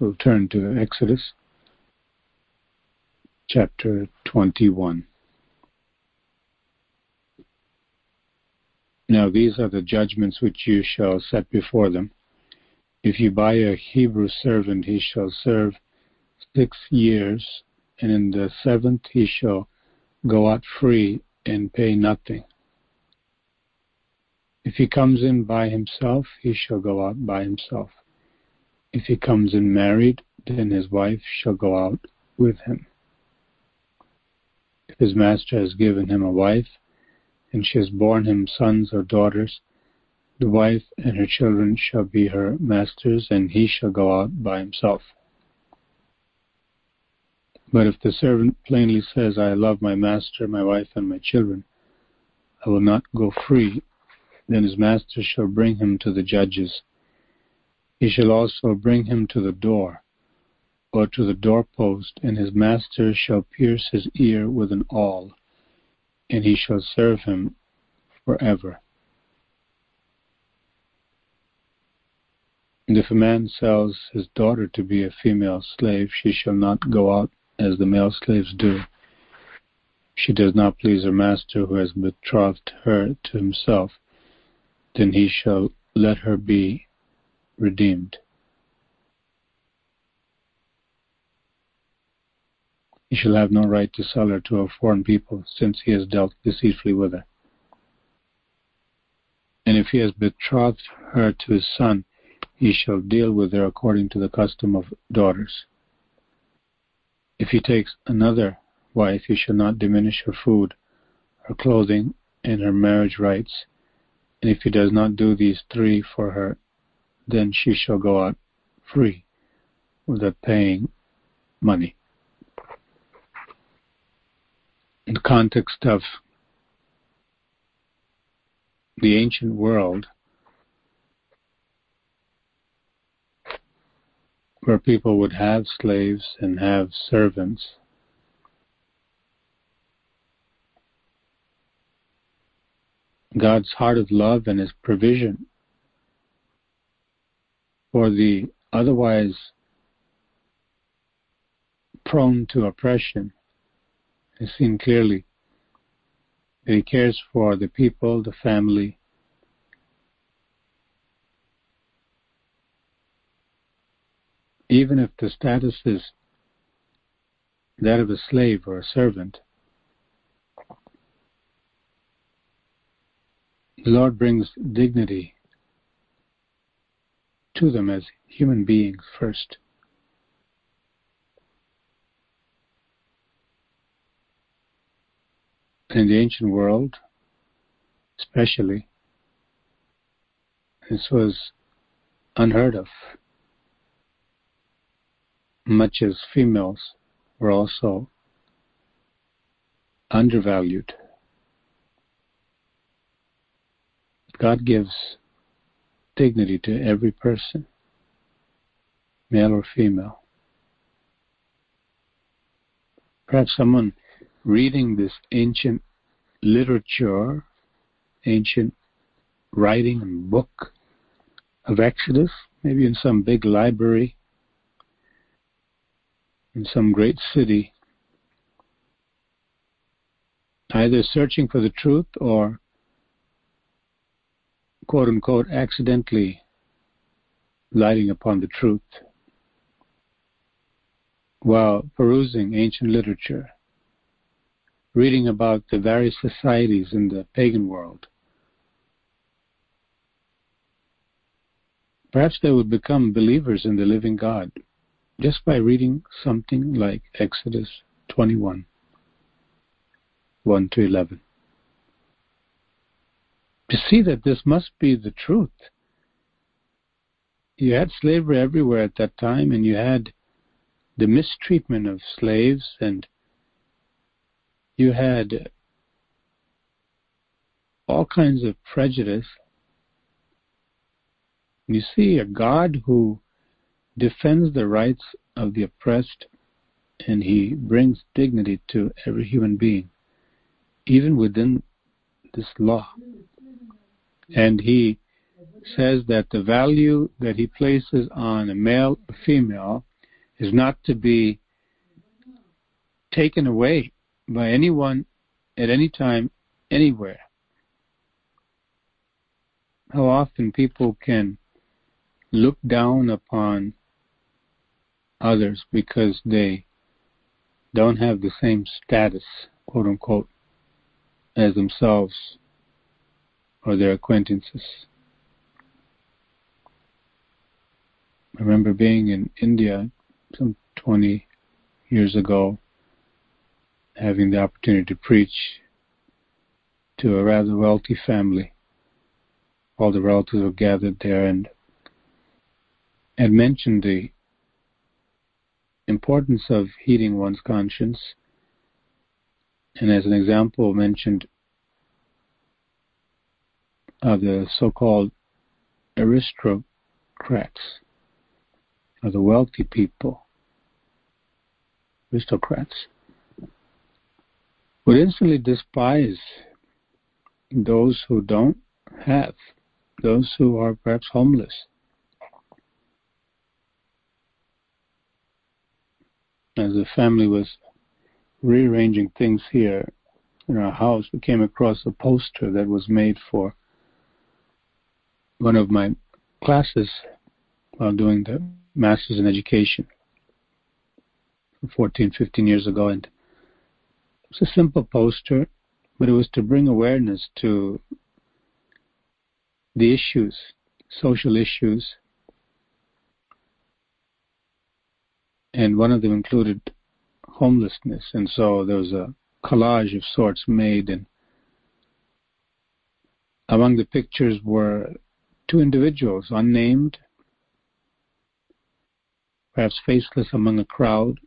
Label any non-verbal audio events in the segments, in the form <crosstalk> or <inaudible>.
We'll turn to Exodus chapter 21. Now these are the judgments which you shall set before them. If you buy a Hebrew servant, he shall serve six years, and in the seventh he shall go out free and pay nothing. If he comes in by himself, he shall go out by himself. If he comes in married, then his wife shall go out with him. If his master has given him a wife, and she has borne him sons or daughters. The wife and her children shall be her masters, and he shall go out by himself. But if the servant plainly says, I love my master, my wife, and my children, I will not go free, then his master shall bring him to the judges. He shall also bring him to the door, or to the doorpost, and his master shall pierce his ear with an awl and he shall serve him forever. And if a man sells his daughter to be a female slave, she shall not go out as the male slaves do. She does not please her master who has betrothed her to himself, then he shall let her be redeemed. He shall have no right to sell her to a foreign people, since he has dealt deceitfully with her. And if he has betrothed her to his son, he shall deal with her according to the custom of daughters. If he takes another wife, he shall not diminish her food, her clothing, and her marriage rights. And if he does not do these three for her, then she shall go out free without paying money. In the context of the ancient world, where people would have slaves and have servants, God's heart of love and His provision for the otherwise prone to oppression is seen clearly. That he cares for the people, the family. Even if the status is that of a slave or a servant, the Lord brings dignity to them as human beings first. in the ancient world, especially, this was unheard of, much as females were also undervalued. God gives dignity to every person, male or female. Perhaps someone reading this ancient literature, ancient writing and book of Exodus, maybe in some big library in some great city, either searching for the truth or quote unquote accidentally lighting upon the truth while perusing ancient literature reading about the various societies in the pagan world. Perhaps they would become believers in the living God just by reading something like Exodus 21 1 to 11. To see that this must be the truth. You had slavery everywhere at that time, and you had the mistreatment of slaves and you had all kinds of prejudice. You see a God who defends the rights of the oppressed and he brings dignity to every human being, even within this law. And he says that the value that he places on a male or female is not to be taken away by anyone at any time, anywhere. How often people can look down upon others because they don't have the same status, quote unquote, as themselves or their acquaintances. I remember being in India some 20 years ago, having the opportunity to preach to a rather wealthy family. All the relatives were gathered there and had mentioned the importance of heeding one's conscience, and as an example mentioned of the so-called aristocrats, of the wealthy people, aristocrats, would instantly despise those who don't have, those who are perhaps homeless, as the family was rearranging things here in our house, we came across a poster that was made for one of my classes while doing the Masters in Education 14, 15 years ago. And it was a simple poster, but it was to bring awareness to the issues, social issues and one of them included homelessness. And so there was a collage of sorts made, and among the pictures were two individuals, unnamed, perhaps faceless among a crowd.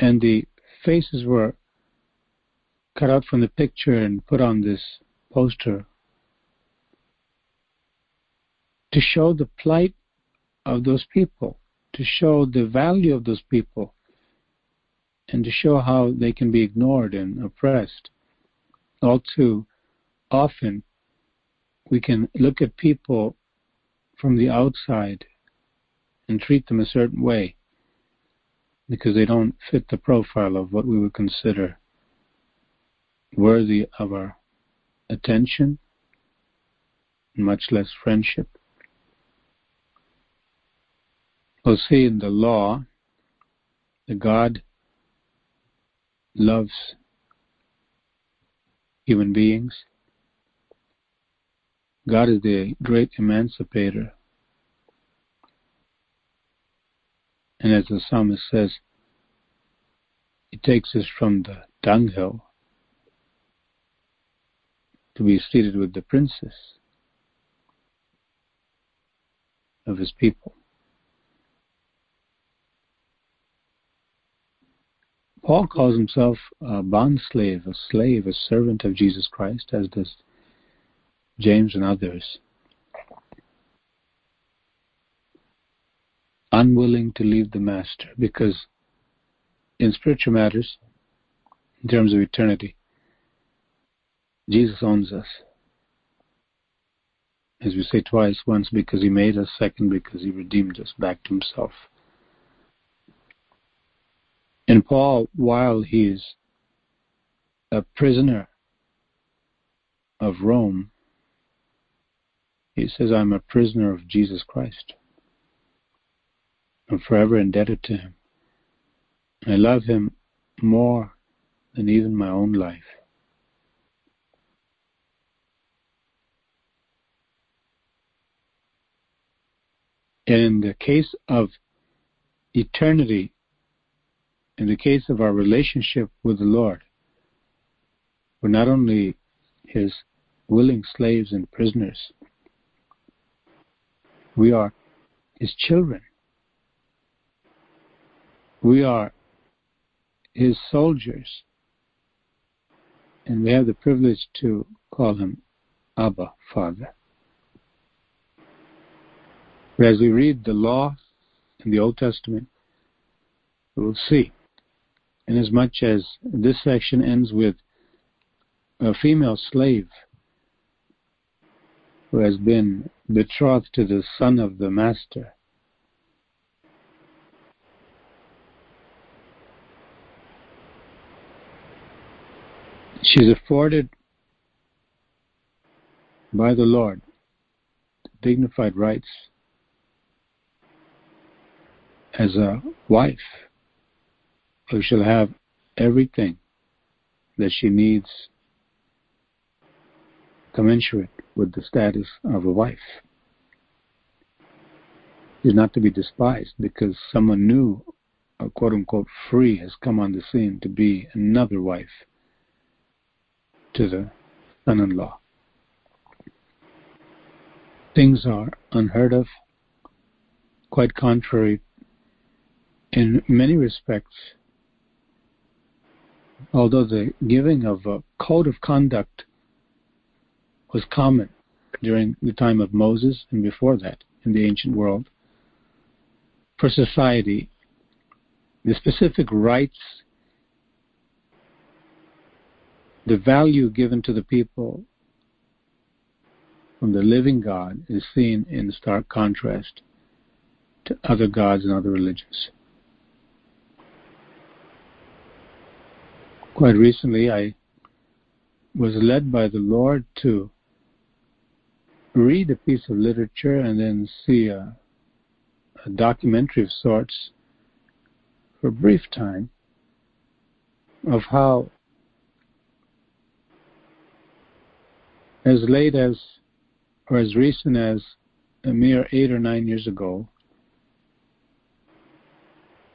And the faces were cut out from the picture and put on this poster to show the plight of those people, to show the value of those people, and to show how they can be ignored and oppressed. All too often, we can look at people from the outside and treat them a certain way because they don't fit the profile of what we would consider worthy of our attention, much less friendship. We'll see in the law that God loves human beings. God is the great emancipator. And as the psalmist says, He takes us from the dunghill to be seated with the princes of His people. Paul calls himself a bond slave, a slave, a servant of Jesus Christ, as does James and others. Unwilling to leave the Master, because in spiritual matters, in terms of eternity, Jesus owns us. As we say twice, once because he made us, second because he redeemed us back to himself. And Paul, while he's a prisoner of Rome, he says, I'm a prisoner of Jesus Christ. I'm forever indebted to him. I love him more than even my own life. And in the case of eternity, in the case of our relationship with the Lord, we're not only His willing slaves and prisoners, we are His children. We are His soldiers. And we have the privilege to call Him Abba, Father. As we read the law in the Old Testament, we will see inasmuch as this section ends with a female slave who has been betrothed to the son of the master. She's afforded by the Lord dignified rights as a wife who shall have everything that she needs commensurate with the status of a wife. Is not to be despised because someone new, or quote unquote free, has come on the scene to be another wife to the son in law. Things are unheard of, quite contrary in many respects. Although the giving of a code of conduct was common during the time of Moses and before that in the ancient world, for society, the specific rights the value given to the people from the living God is seen in stark contrast to other gods and other religions. Quite recently, I was led by the Lord to read a piece of literature and then see a, a documentary of sorts for a brief time of how as late as or as recent as a mere eight or nine years ago,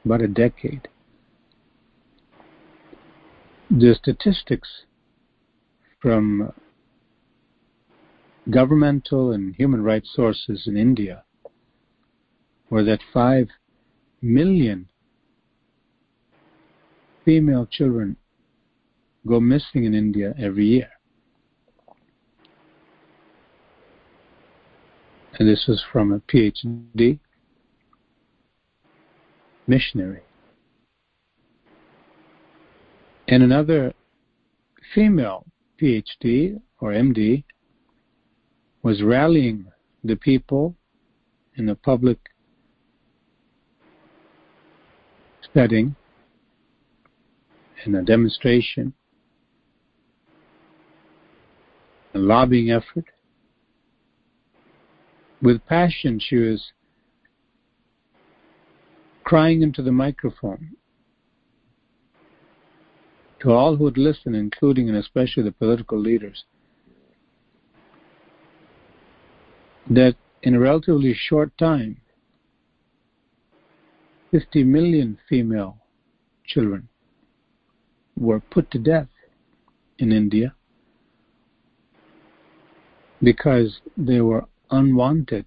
about a decade, the statistics from governmental and human rights sources in India were that 5 million female children go missing in India every year. and this was from a PhD missionary. And another female PhD or MD was rallying the people in a public setting in a demonstration, a lobbying effort. With passion, she was crying into the microphone to all who would listen, including and especially the political leaders, that in a relatively short time, 50 million female children were put to death in India because they were unwanted.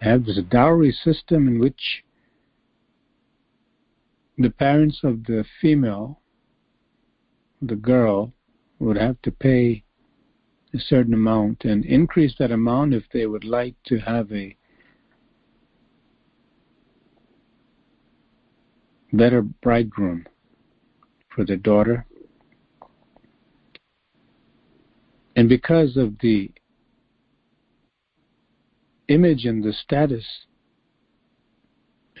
Have a dowry system in which the parents of the female, the girl, would have to pay a certain amount and increase that amount if they would like to have a better bridegroom for their daughter. And because of the image and the status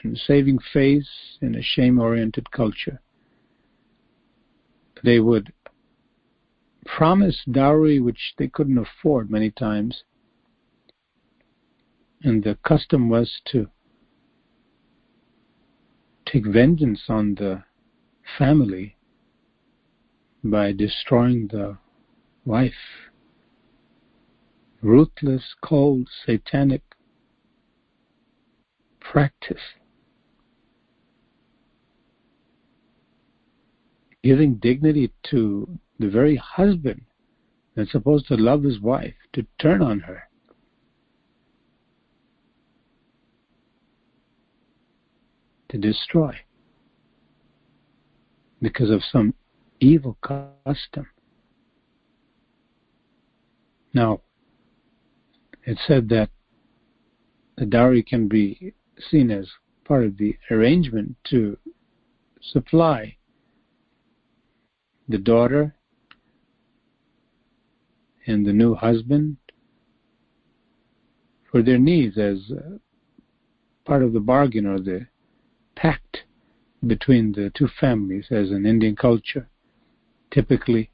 and saving face in a shame oriented culture, they would promise dowry which they couldn't afford many times. And the custom was to take vengeance on the family by destroying the wife. Ruthless, cold, satanic practice. Giving dignity to the very husband that's supposed to love his wife to turn on her. To destroy because of some evil custom. Now, it said that the dowry can be seen as part of the arrangement to supply the daughter and the new husband for their needs as part of the bargain or the pact between the two families as an Indian culture. Typically,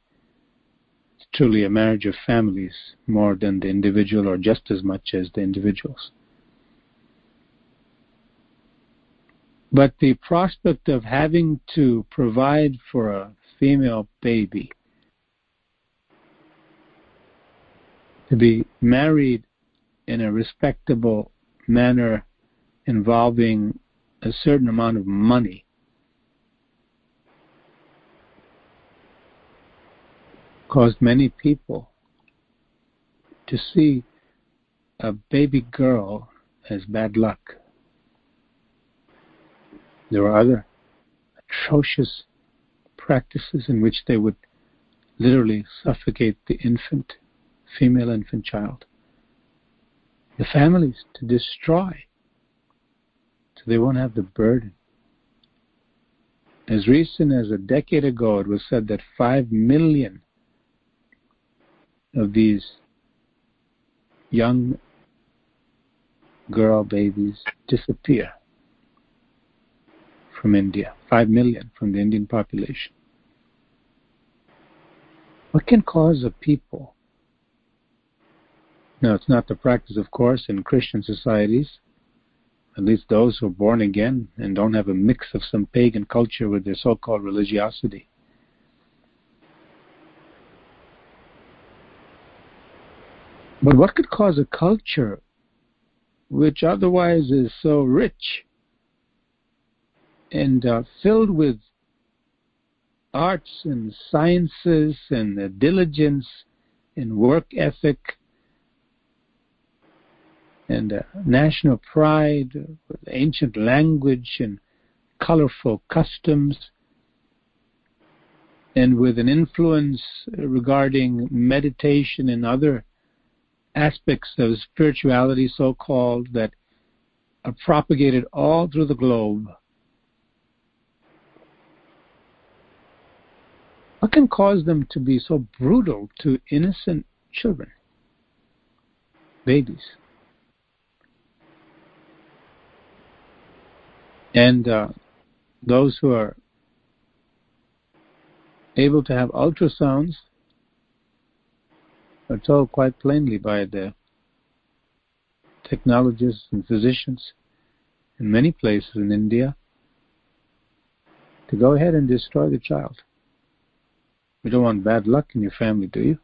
it's truly a marriage of families more than the individual or just as much as the individuals. But the prospect of having to provide for a female baby, to be married in a respectable manner involving a certain amount of money caused many people to see a baby girl as bad luck. There were other atrocious practices in which they would literally suffocate the infant, female infant child. The families to destroy so they won't have the burden. As recent as a decade ago, it was said that 5 million of these young girl babies disappear from India, 5 million from the Indian population. What can cause a people? Now, it's not the practice, of course, in Christian societies, at least those who are born again and don't have a mix of some pagan culture with their so called religiosity. But what could cause a culture which otherwise is so rich and uh, filled with arts and sciences and diligence and work ethic and uh, national pride with ancient language and colorful customs and with an influence regarding meditation and other aspects of spirituality, so called, that are propagated all through the globe. What can cause them to be so brutal to innocent children, babies? And uh, those who are able to have ultrasounds are told quite plainly by the technologists and physicians in many places in India to go ahead and destroy the child. You don't want bad luck in your family, do you?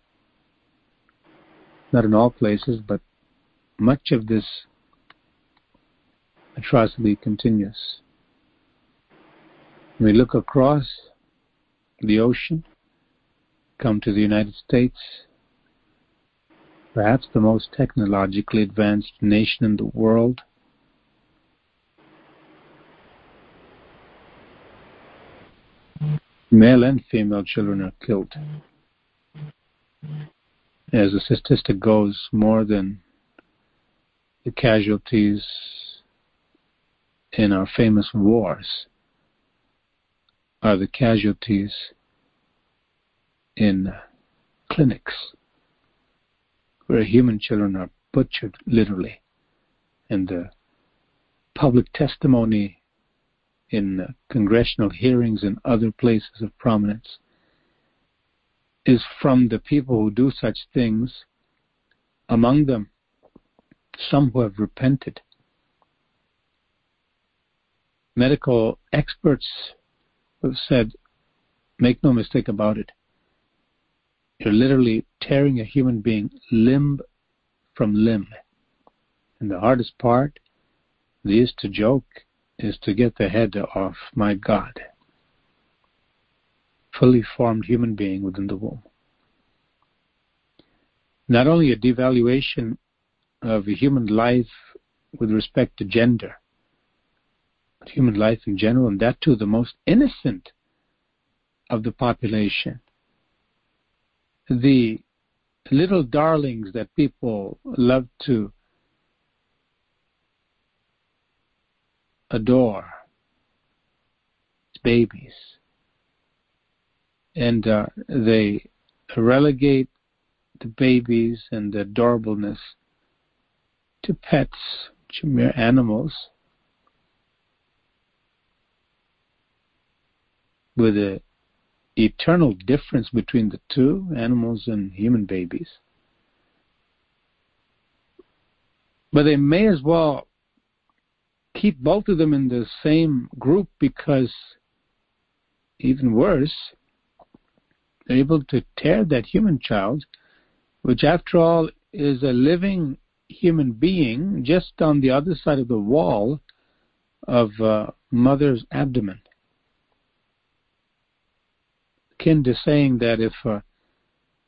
Not in all places, but much of this atrocity continues. We look across the ocean, come to the United States, perhaps the most technologically advanced nation in the world. Male and female children are killed. As the statistic goes, more than the casualties in our famous wars are the casualties in clinics where human children are butchered literally, and the public testimony in congressional hearings and other places of prominence is from the people who do such things, among them some who have repented. Medical experts have said, make no mistake about it, you're literally tearing a human being limb from limb. And the hardest part, is to joke, is to get the head off my God. Fully formed human being within the womb. Not only a devaluation of human life with respect to gender, but human life in general, and that too the most innocent of the population the little darlings that people love to adore, It's babies, and uh, they relegate the babies and the adorableness to pets, to mere animals, with an eternal difference between the two, animals and human babies. But they may as well keep both of them in the same group because, even worse, they're able to tear that human child, which after all is a living human being, just on the other side of the wall of uh, mother's abdomen. Akin to saying that if a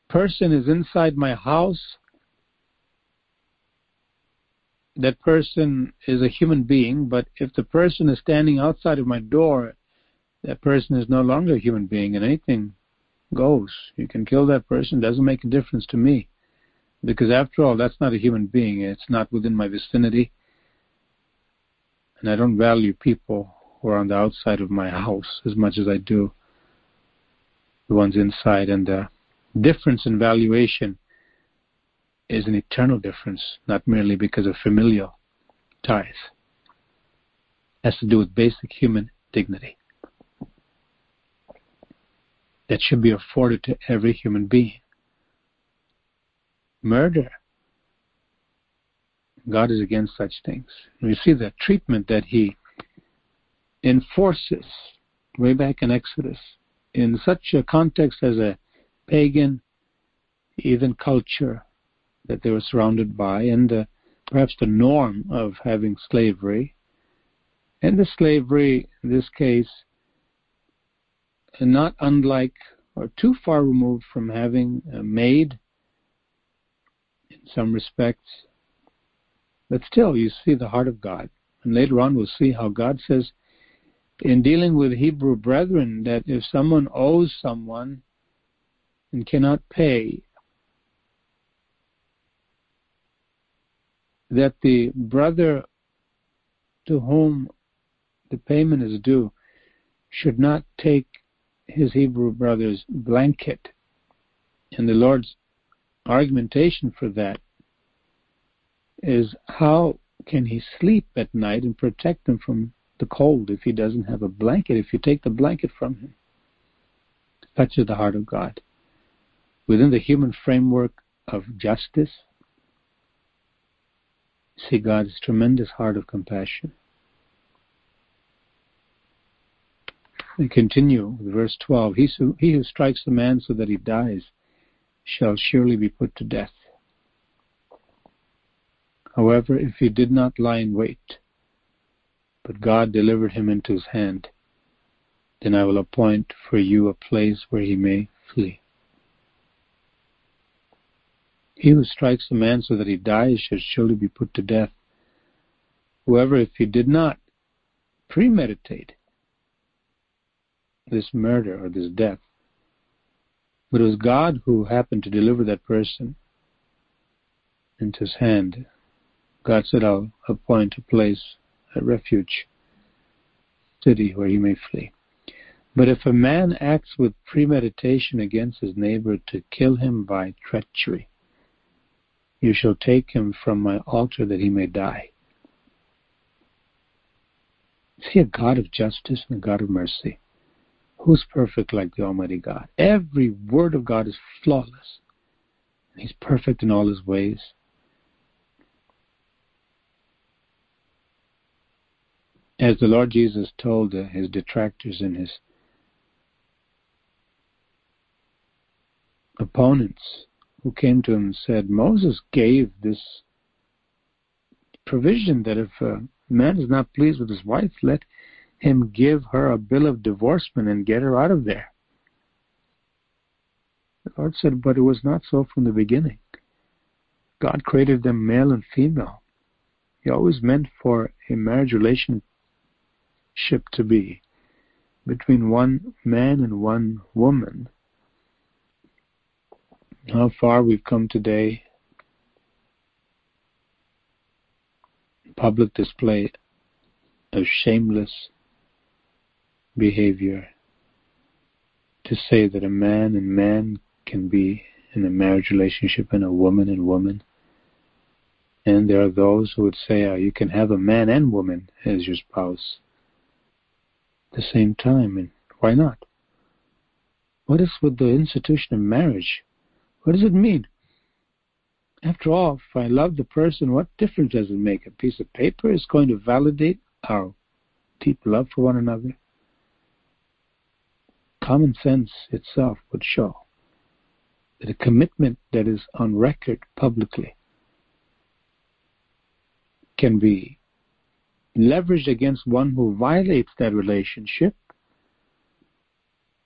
person is inside my house, that person is a human being, but if the person is standing outside of my door, that person is no longer a human being, and anything goes. You can kill that person, doesn't make a difference to me. Because after all, that's not a human being. It's not within my vicinity. And I don't value people who are on the outside of my house as much as I do the ones inside. And the difference in valuation is an eternal difference, not merely because of familial ties. It has to do with basic human dignity that should be afforded to every human being. Murder. God is against such things. We see the treatment that He enforces way back in Exodus in such a context as a pagan, heathen culture that they were surrounded by, and the, perhaps the norm of having slavery. And the slavery, in this case, not unlike or too far removed from having uh, a maid in some respects. But still, you see the heart of God. And later on, we'll see how God says, in dealing with Hebrew brethren, that if someone owes someone and cannot pay, that the brother to whom the payment is due should not take his Hebrew brother's blanket. And the Lord's argumentation for that is how can he sleep at night and protect him from the cold if he doesn't have a blanket, if you take the blanket from him? Such is the heart of God. Within the human framework of justice, see God's tremendous heart of compassion. And continue with verse 12. He he who strikes a man so that he dies shall surely be put to death. However, if he did not lie in wait, but God delivered him into his hand, then I will appoint for you a place where he may flee. He who strikes a man so that he dies shall surely be put to death. Whoever, if he did not premeditate, this murder or this death. But it was God who happened to deliver that person into his hand. God said, I'll appoint a place, a refuge, city where he may flee. But if a man acts with premeditation against his neighbor to kill him by treachery, you shall take him from my altar that he may die. Is he a God of justice and a God of mercy? Who's perfect like the Almighty God? Every word of God is flawless. He's perfect in all His ways. As the Lord Jesus told His detractors and His opponents who came to Him and said, Moses gave this provision that if a man is not pleased with his wife, let him give her a bill of divorcement and get her out of there. The Lord said, but it was not so from the beginning. God created them male and female. He always meant for a marriage relationship to be between one man and one woman. How far we've come today. Public display of shameless behavior to say that a man and man can be in a marriage relationship and a woman and woman. And there are those who would say uh, you can have a man and woman as your spouse at the same time, and why not? What is with the institution of marriage? What does it mean? After all, if I love the person, what difference does it make? A piece of paper is going to validate our deep love for one another. Common sense itself would show that a commitment that is on record publicly can be leveraged against one who violates that relationship.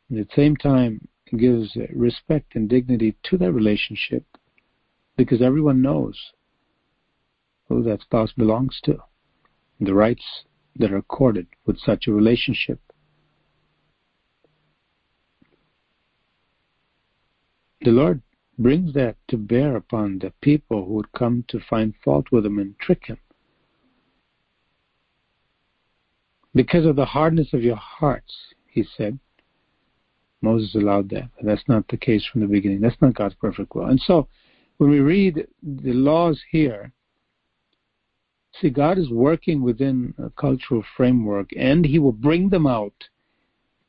And at the same time, gives respect and dignity to that relationship because everyone knows who that spouse belongs to, the rights that are accorded with such a relationship. The Lord brings that to bear upon the people who would come to find fault with him and trick him. Because of the hardness of your hearts, he said, Moses allowed that. That's not the case from the beginning. That's not God's perfect will. And so when we read the laws here, see, God is working within a cultural framework and He will bring them out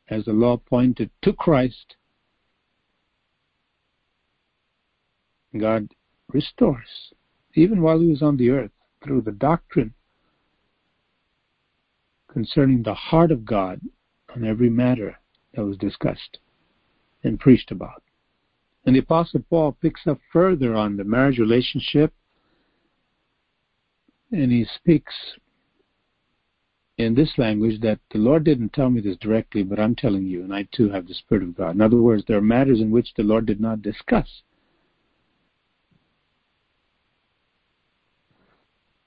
as the law pointed to Christ. God restores, even while He was on the earth, through the doctrine concerning the heart of God on every matter that was discussed and preached about. And the Apostle Paul picks up further on the marriage relationship and he speaks in this language that the Lord didn't tell me this directly, but I'm telling you, and I too have the Spirit of God. In other words, there are matters in which the Lord did not discuss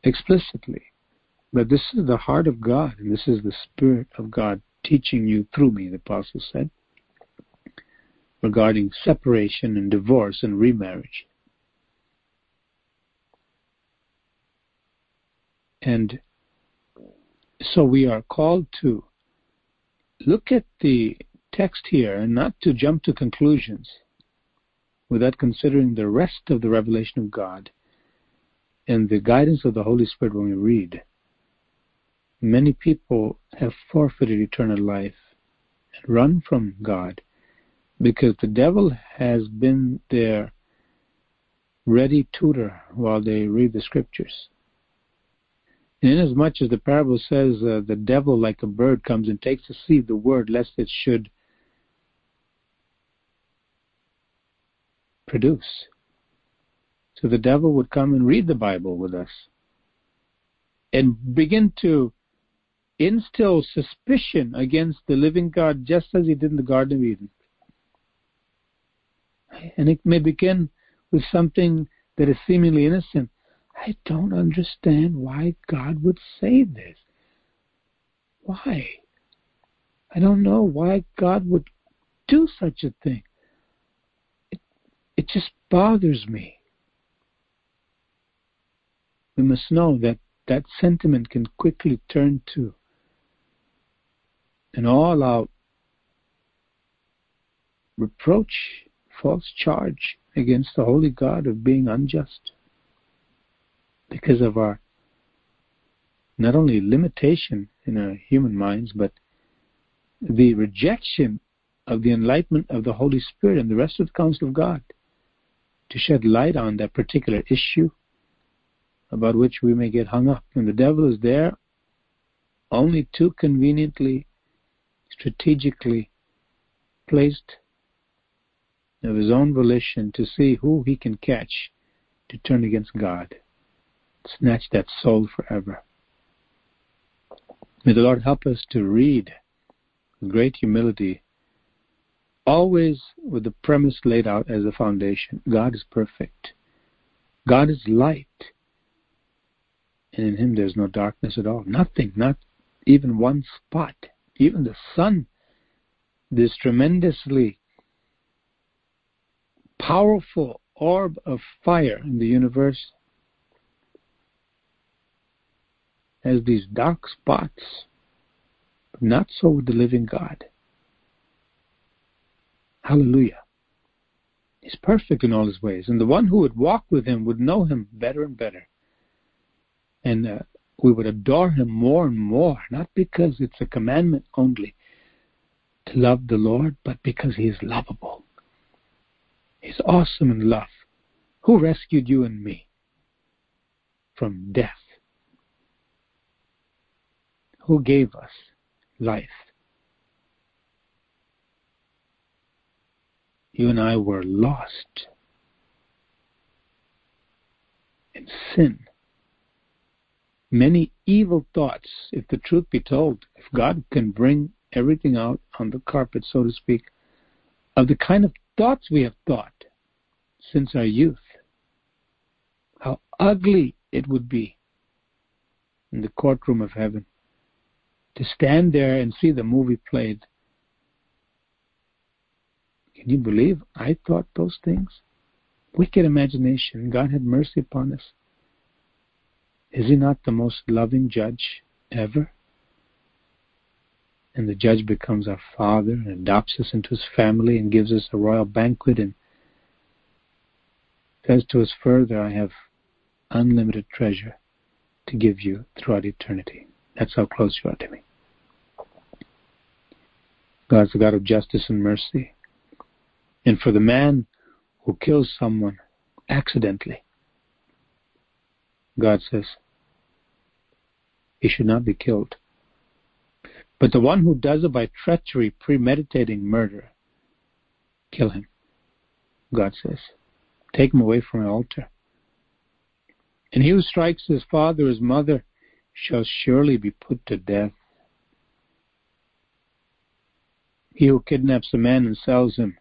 explicitly. But this is the heart of God, and this is the Spirit of God teaching you through me, the Apostle said regarding separation and divorce and remarriage. And so we are called to look at the text here and not to jump to conclusions without considering the rest of the revelation of God and the guidance of the Holy Spirit when we read. Many people have forfeited eternal life and run from God because the devil has been their ready tutor while they read the scriptures. Inasmuch as the parable says uh, the devil, like a bird, comes and takes the seed, the word, lest it should produce. So the devil would come and read the Bible with us and begin to instill suspicion against the living God just as he did in the Garden of Eden. And it may begin with something that is seemingly innocent. I don't understand why God would say this. Why? I don't know why God would do such a thing. It, it just bothers me. We must know that that sentiment can quickly turn to an all out reproach false charge against the holy God of being unjust because of our not only limitation in our human minds, but the rejection of the enlightenment of the Holy Spirit and the rest of the counsel of God to shed light on that particular issue about which we may get hung up. And the devil is there only too conveniently, strategically placed of his own volition to see who he can catch to turn against God, snatch that soul forever. May the Lord help us to read with great humility, always with the premise laid out as a foundation. God is perfect. God is light. And in him there's no darkness at all. Nothing, not even one spot. Even the sun, this tremendously powerful orb of fire in the universe has these dark spots, but not so with the living God. Hallelujah. He's perfect in all his ways. And the one who would walk with him would know him better and better. And uh, we would adore him more and more, not because it's a commandment only to love the Lord, but because he is lovable. He's awesome in love. Who rescued you and me from death? Who gave us life? You and I were lost in sin many evil thoughts, if the truth be told, if God can bring everything out on the carpet, so to speak, of the kind of thoughts we have thought since our youth, how ugly it would be in the courtroom of heaven to stand there and see the movie played. Can you believe I thought those things? Wicked imagination. God had mercy upon us. Is he not the most loving judge ever? And the judge becomes our father and adopts us into his family and gives us a royal banquet and says to us further, I have unlimited treasure to give you throughout eternity. That's how close you are to me. God's the God of justice and mercy. And for the man who kills someone accidentally, God says, he should not be killed. But the one who does it by treachery, premeditating murder, kill him, God says. Take him away from my altar. And he who strikes his father or his mother shall surely be put to death. He who kidnaps a man and sells him,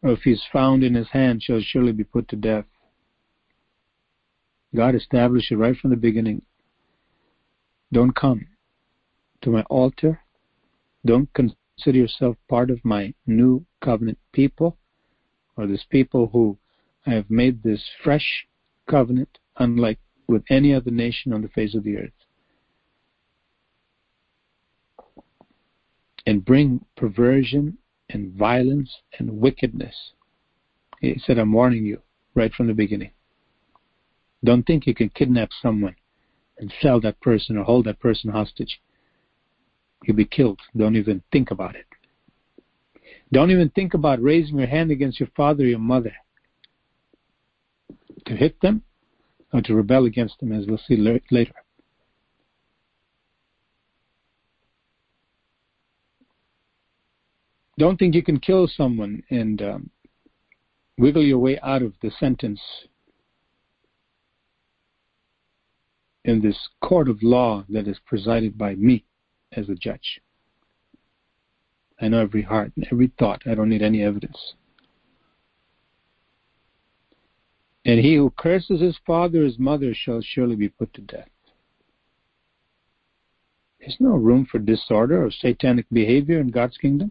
or if he is found in his hand, shall surely be put to death. God established it right from the beginning. Don't come to my altar. Don't consider yourself part of my new covenant people or this people who I have made this fresh covenant unlike with any other nation on the face of the earth. And bring perversion and violence and wickedness. He said, I'm warning you right from the beginning. Don't think you can kidnap someone and sell that person or hold that person hostage. You'll be killed. Don't even think about it. Don't even think about raising your hand against your father or your mother to hit them or to rebel against them, as we'll see later. Don't think you can kill someone and um, wiggle your way out of the sentence in this court of law that is presided by me as a judge. I know every heart and every thought. I don't need any evidence. And he who curses his father or his mother shall surely be put to death. There's no room for disorder or satanic behavior in God's kingdom.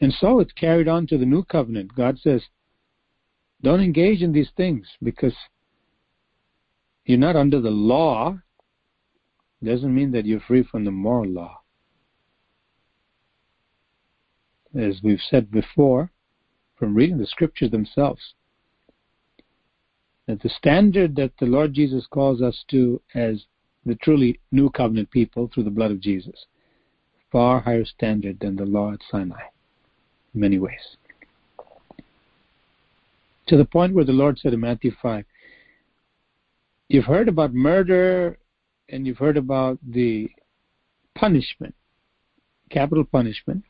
And so it's carried on to the new covenant. God says, don't engage in these things because you're not under the law doesn't mean that you're free from the moral law. As we've said before, from reading the scriptures themselves, that the standard that the Lord Jesus calls us to as the truly new covenant people through the blood of Jesus, far higher standard than the law at Sinai, in many ways. To the point where the Lord said in Matthew 5, You've heard about murder and you've heard about the punishment, capital punishment.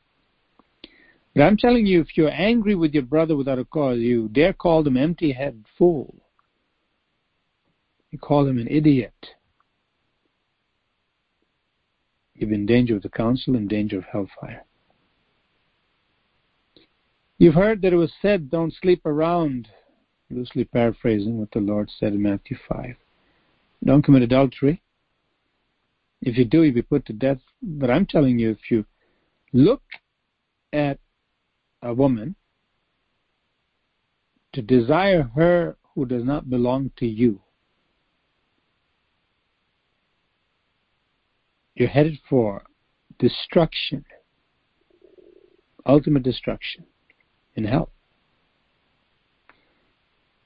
But I'm telling you, if you're angry with your brother without a cause, you dare call them empty-headed fool. You call him an idiot. You're in danger of the council, in danger of hellfire. You've heard that it was said, don't sleep around, loosely paraphrasing what the Lord said in Matthew 5. Don't commit adultery. If you do, you'll be put to death. But I'm telling you, if you look at a woman to desire her who does not belong to you, you're headed for destruction, ultimate destruction in hell.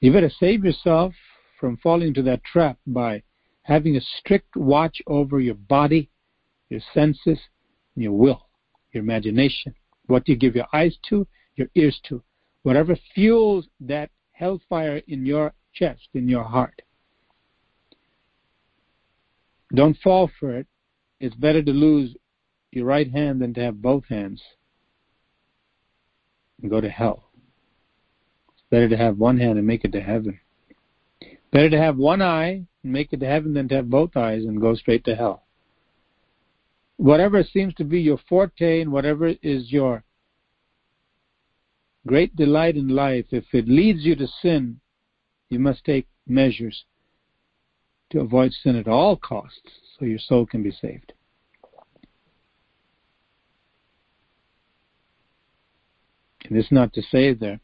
You better save yourself from falling into that trap by having a strict watch over your body, your senses, your will, your imagination. What you give your eyes to, your ears to. Whatever fuels that hellfire in your chest, in your heart. Don't fall for it. It's better to lose your right hand than to have both hands and go to hell. It's better to have one hand and make it to heaven. Better to have one eye and make it to heaven than to have both eyes and go straight to hell. Whatever seems to be your forte and whatever is your great delight in life, if it leads you to sin, you must take measures to avoid sin at all costs so your soul can be saved. And it's not to say that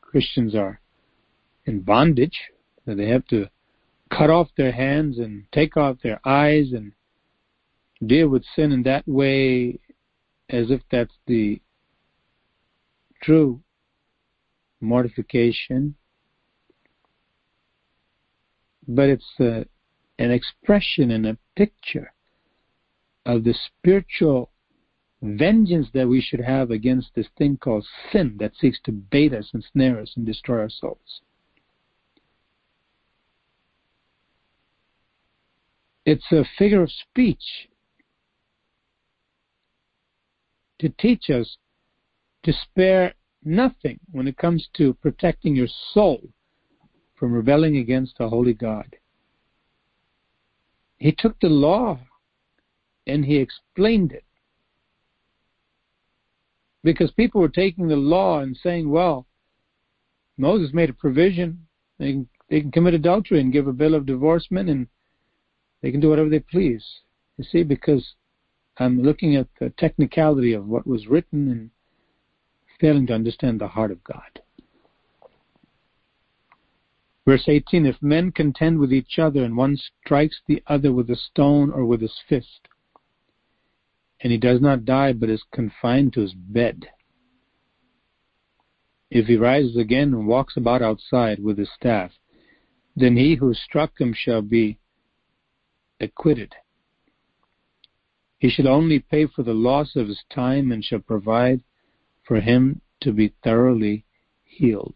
Christians are in bondage, that they have to cut off their hands and take off their eyes and deal with sin in that way as if that's the true mortification. But it's an expression and a picture of the spiritual vengeance that we should have against this thing called sin that seeks to bait us and snare us and destroy our souls. It's a figure of speech to teach us to spare nothing when it comes to protecting your soul from rebelling against a holy God. He took the law and he explained it. Because people were taking the law and saying, well, Moses made a provision. They can, they can commit adultery and give a bill of divorcement and they can do whatever they please. You see, because I'm looking at the technicality of what was written and failing to understand the heart of God. Verse 18 If men contend with each other, and one strikes the other with a stone or with his fist, and he does not die but is confined to his bed, if he rises again and walks about outside with his staff, then he who struck him shall be acquitted. He shall only pay for the loss of his time and shall provide for him to be thoroughly healed.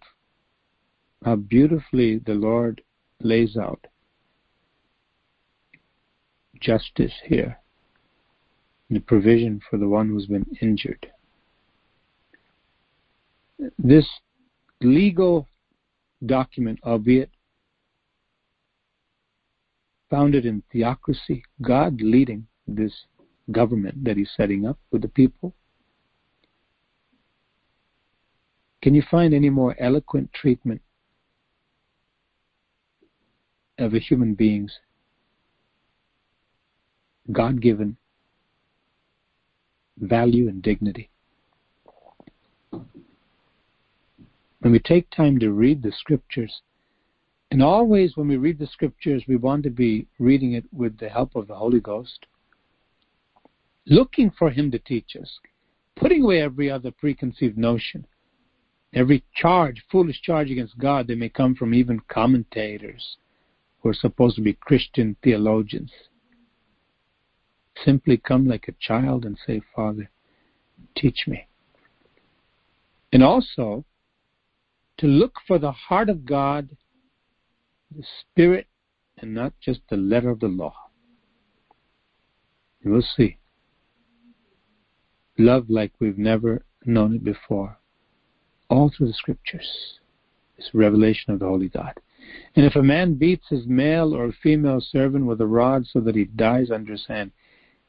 How beautifully the Lord lays out justice here, the provision for the one who's been injured. This legal document, albeit founded in theocracy, God leading this government that He's setting up with the people. Can you find any more eloquent treatment of a human being's God given value and dignity? When we take time to read the scriptures, and always, when we read the scriptures, we want to be reading it with the help of the Holy Ghost, looking for Him to teach us, putting away every other preconceived notion, every charge, foolish charge against God that may come from even commentators who are supposed to be Christian theologians. Simply come like a child and say, Father, teach me. And also, to look for the heart of God the spirit and not just the letter of the law. You will see. Love like we've never known it before. All through the scriptures. It's revelation of the Holy God. And if a man beats his male or female servant with a rod so that he dies under his hand,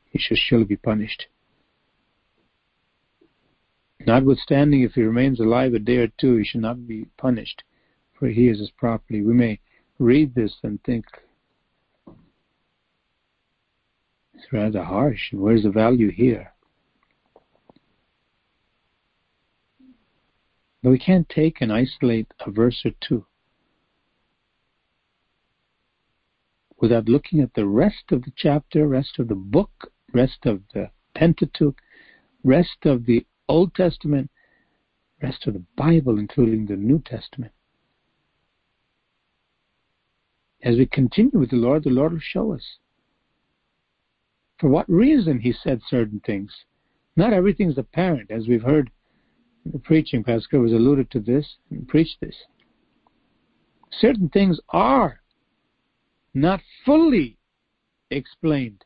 he shall surely be punished. Notwithstanding, if he remains alive a day or two, he shall not be punished, for he is his property. We may read this and think it's rather harsh. Where's the value here? But we can't take and isolate a verse or two without looking at the rest of the chapter, rest of the book, rest of the Pentateuch, rest of the Old Testament, rest of the Bible, including the New Testament As we continue with the Lord, the Lord will show us. For what reason He said certain things. Not everything is apparent, as we've heard in the preaching. Pastor was alluded to this and preached this. Certain things are not fully explained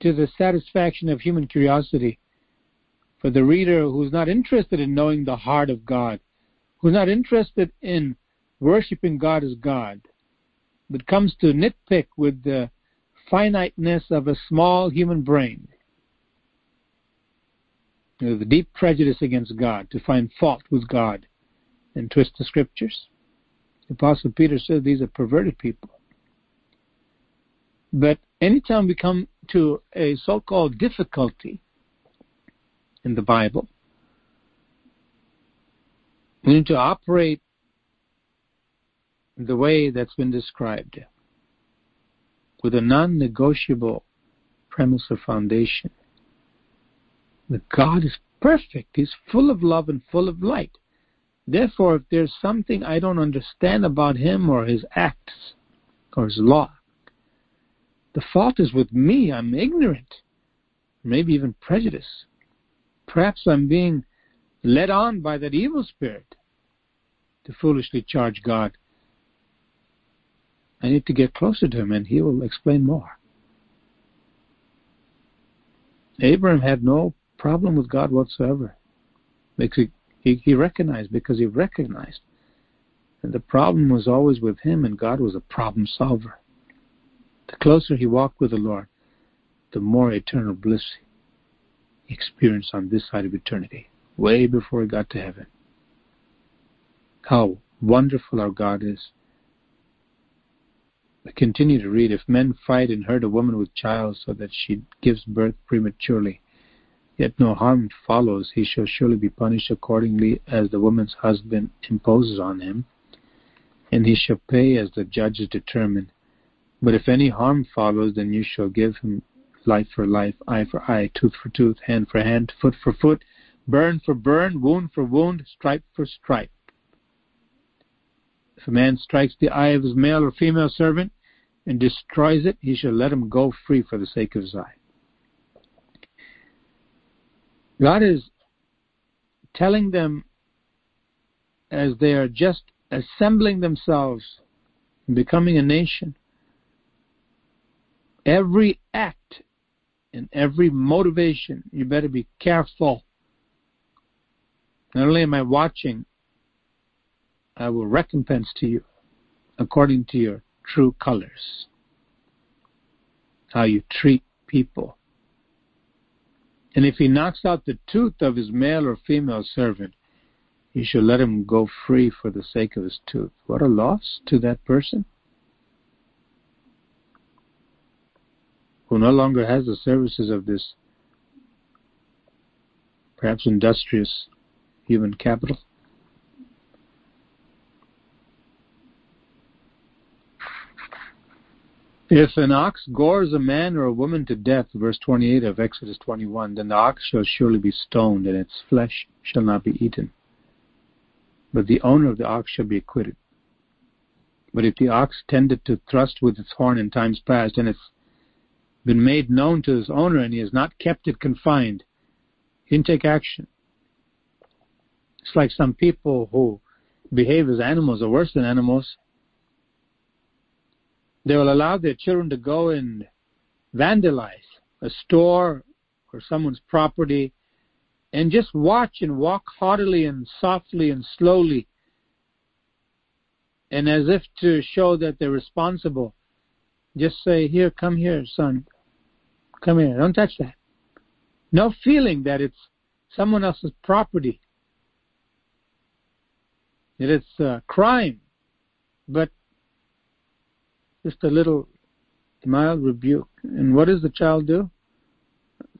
to the satisfaction of human curiosity for the reader who's not interested in knowing the heart of God, who's not interested in worshiping God as God, but comes to nitpick with the finiteness of a small human brain, you know, the deep prejudice against God, to find fault with God and twist the scriptures. The Apostle Peter said these are perverted people. But anytime we come to a so called difficulty in the Bible, we need to operate the way that's been described with a non negotiable premise or foundation that God is perfect, He's full of love and full of light. Therefore, if there's something I don't understand about Him or His acts or His law, the fault is with me. I'm ignorant, maybe even prejudiced. Perhaps I'm being led on by that evil spirit to foolishly charge God I need to get closer to him and he will explain more. Abraham had no problem with God whatsoever. Because he, he recognized, because he recognized. And the problem was always with him, and God was a problem solver. The closer he walked with the Lord, the more eternal bliss he experienced on this side of eternity, way before he got to heaven. How wonderful our God is. Continue to read, if men fight and hurt a woman with child so that she gives birth prematurely, yet no harm follows, he shall surely be punished accordingly as the woman's husband imposes on him, and he shall pay as the judges determine. But if any harm follows, then you shall give him life for life, eye for eye, tooth for tooth, hand for hand, foot for foot, burn for burn, wound for wound, stripe for stripe. If a man strikes the eye of his male or female servant, and destroys it, he shall let him go free for the sake of his eye. God is telling them as they are just assembling themselves and becoming a nation, every act and every motivation, you better be careful. Not only am I watching, I will recompense to you according to your true colors, how you treat people. And if he knocks out the tooth of his male or female servant, he shall let him go free for the sake of his tooth. What a loss to that person who no longer has the services of this perhaps industrious human capital. If an ox gores a man or a woman to death, verse 28 of Exodus 21, then the ox shall surely be stoned, and its flesh shall not be eaten. But the owner of the ox shall be acquitted. But if the ox tended to thrust with its horn in times past, and it's been made known to its owner, and he has not kept it confined, he didn't take action. It's like some people who behave as animals or worse than animals they will allow their children to go and vandalize a store or someone's property and just watch and walk haughtily and softly and slowly and as if to show that they're responsible. Just say here come here son. Come here. Don't touch that. No feeling that it's someone else's property that it's a crime but just a little mild rebuke. And what does the child do?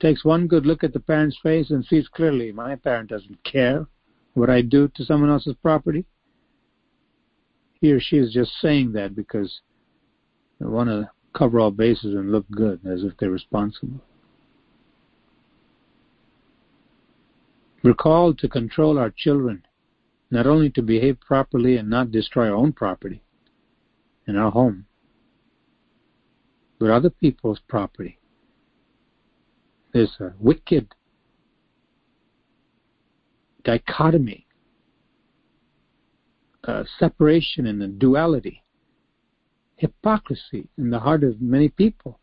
Takes one good look at the parent's face and sees clearly my parent doesn't care what I do to someone else's property. He or she is just saying that because they want to cover all bases and look good as if they're responsible. We're called to control our children, not only to behave properly and not destroy our own property, in our home, but other people's property. There's a wicked dichotomy, a separation and a duality, hypocrisy in the heart of many people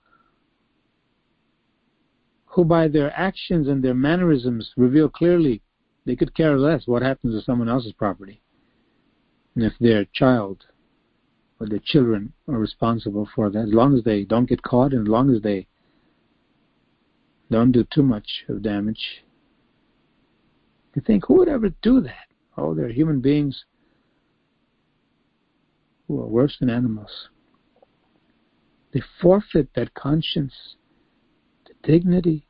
who by their actions and their mannerisms reveal clearly they could care less what happens to someone else's property. And if their child their children are responsible for that, as long as they don't get caught and as long as they don't do too much of damage, you think, who would ever do that? Oh, they're human beings who are worse than animals. They forfeit that conscience, the dignity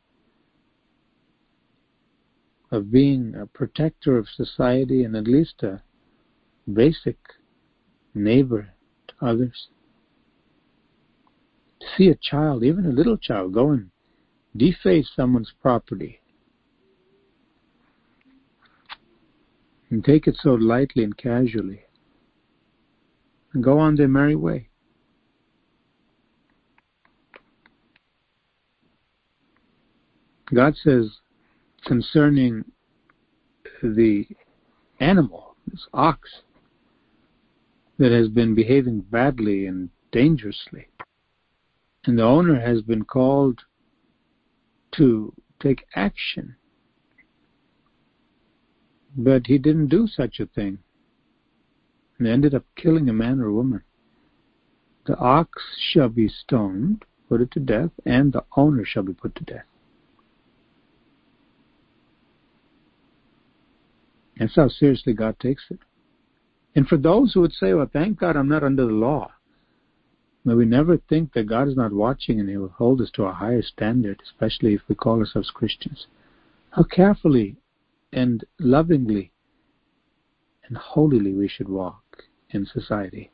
of being a protector of society and at least a basic neighbor others. To see a child, even a little child, go and deface someone's property and take it so lightly and casually and go on their merry way. God says concerning the animal, this ox, that has been behaving badly and dangerously, and the owner has been called to take action but he didn't do such a thing. And ended up killing a man or a woman. The ox shall be stoned, put it to death, and the owner shall be put to death. That's how seriously God takes it. And for those who would say, well, thank God I'm not under the law, may we never think that God is not watching and He will hold us to a higher standard, especially if we call ourselves Christians. How carefully and lovingly and holily we should walk in society.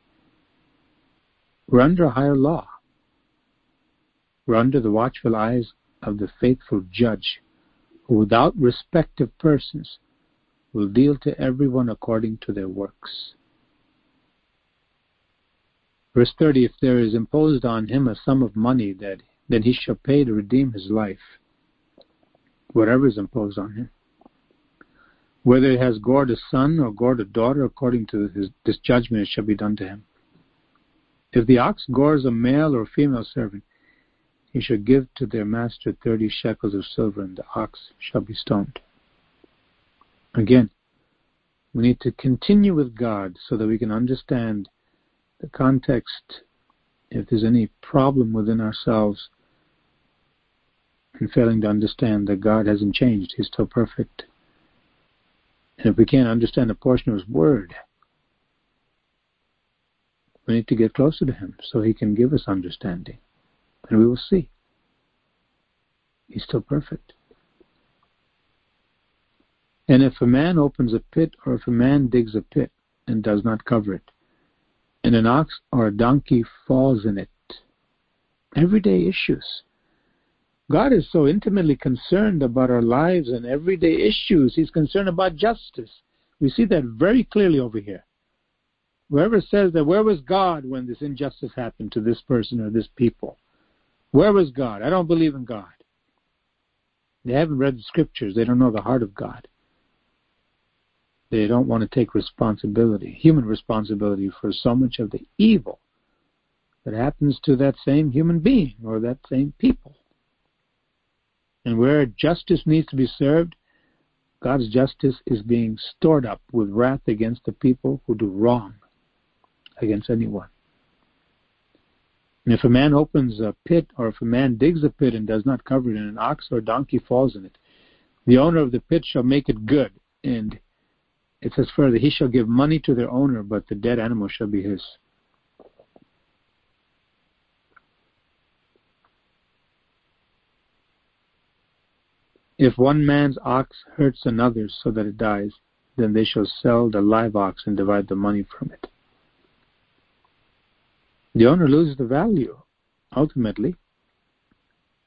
We're under a higher law. We're under the watchful eyes of the faithful judge, who without respect of persons will deal to everyone according to their works. Verse 30 If there is imposed on him a sum of money, that then he shall pay to redeem his life, whatever is imposed on him whether he has gored a son or gored a daughter, according to his, this judgment, it shall be done to him. If the ox gores a male or female servant, he shall give to their master thirty shekels of silver, and the ox shall be stoned. Again, we need to continue with God so that we can understand the context. If there's any problem within ourselves and failing to understand that God hasn't changed, He's still perfect. And if we can't understand a portion of His Word, we need to get closer to Him so He can give us understanding. And we will see. He's still perfect. And if a man opens a pit, or if a man digs a pit and does not cover it, and an ox or a donkey falls in it, everyday issues God is so intimately concerned about our lives and everyday issues. He's concerned about justice. We see that very clearly over here. Whoever says that where was God when this injustice happened to this person or this people? Where was God? I don't believe in God. They haven't read the scriptures. They don't know the heart of God. They don't want to take responsibility, human responsibility for so much of the evil that happens to that same human being or that same people. And where justice needs to be served, God's justice is being stored up with wrath against the people who do wrong against anyone. And if a man opens a pit, or if a man digs a pit and does not cover it, and an ox or donkey falls in it, the owner of the pit shall make it good. And it says further, he shall give money to their owner, but the dead animal shall be his. If one man's ox hurts another so that it dies, then they shall sell the live ox and divide the money from it. The owner loses the value, ultimately,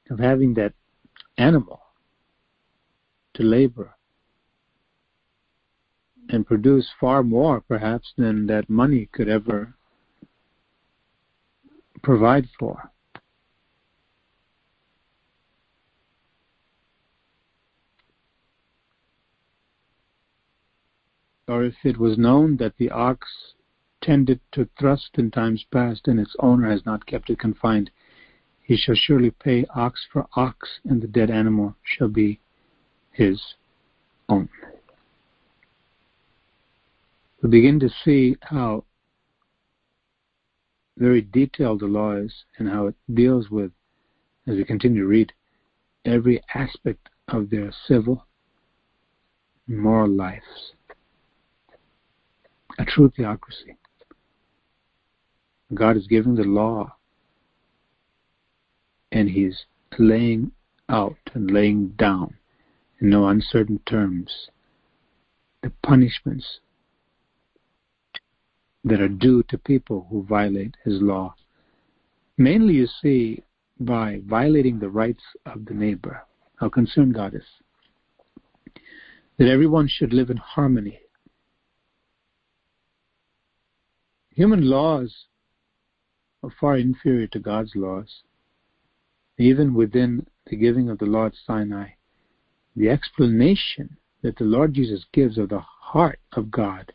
of having that animal to labor and produce far more, perhaps, than that money could ever provide for. Or if it was known that the ox tended to thrust in times past and its owner has not kept it confined, he shall surely pay ox for ox, and the dead animal shall be his own. We begin to see how very detailed the law is and how it deals with, as we continue to read, every aspect of their civil moral lives. A true theocracy. God is giving the law and He's laying out and laying down in no uncertain terms the punishments that are due to people who violate his law. Mainly, you see, by violating the rights of the neighbor, how concerned God is. That everyone should live in harmony. Human laws are far inferior to God's laws. Even within the giving of the law at Sinai, the explanation that the Lord Jesus gives of the heart of God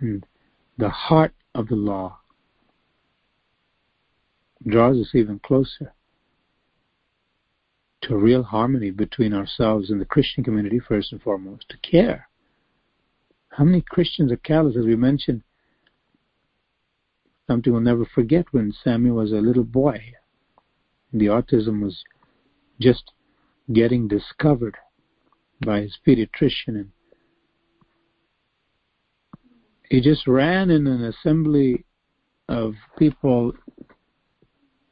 and the heart of the law draws us even closer to real harmony between ourselves and the Christian community, first and foremost, to care. How many Christians are callous, as we mentioned? Something we'll never forget when Samuel was a little boy. The autism was just getting discovered by his pediatrician, and he just ran in an assembly of people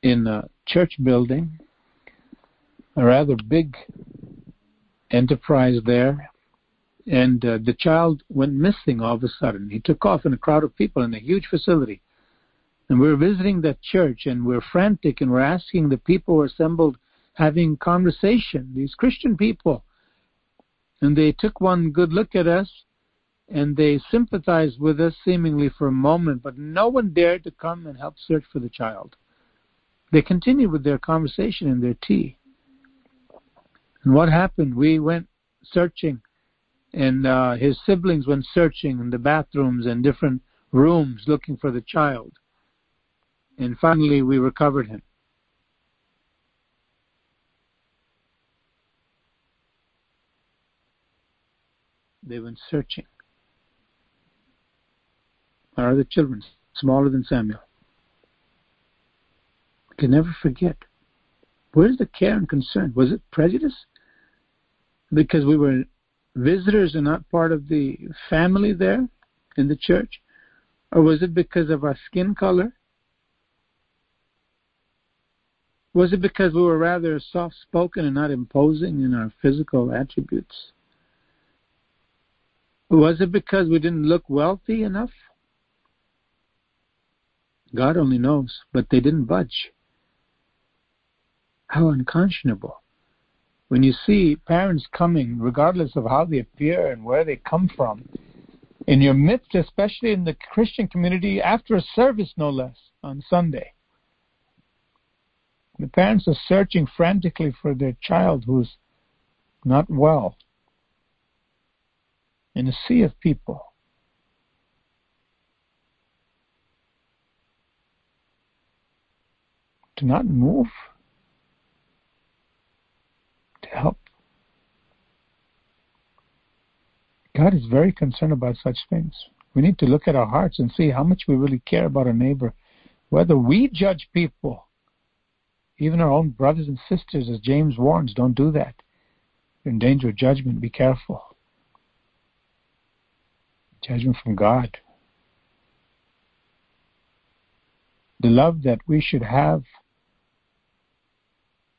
in a church building, a rather big enterprise there, and uh, the child went missing all of a sudden. He took off in a crowd of people in a huge facility. And we were visiting that church and we we're frantic and we're asking the people who were assembled having conversation, these Christian people. And they took one good look at us and they sympathized with us seemingly for a moment, but no one dared to come and help search for the child. They continued with their conversation and their tea. And what happened? We went searching, and uh, his siblings went searching in the bathrooms and different rooms looking for the child. And finally, we recovered him. They went searching. Our the children, smaller than Samuel. I can never forget. Where's the care and concern? Was it prejudice? Because we were visitors and not part of the family there in the church? Or was it because of our skin color? Was it because we were rather soft spoken and not imposing in our physical attributes? Was it because we didn't look wealthy enough? God only knows, but they didn't budge. How unconscionable. When you see parents coming, regardless of how they appear and where they come from, in your midst, especially in the Christian community, after a service, no less, on Sunday. The parents are searching frantically for their child who's not well in a sea of people. To not move, to help. God is very concerned about such things. We need to look at our hearts and see how much we really care about our neighbor. Whether we judge people, even our own brothers and sisters, as James warns, don't do that. You're in danger of judgment. Be careful. Judgment from God. The love that we should have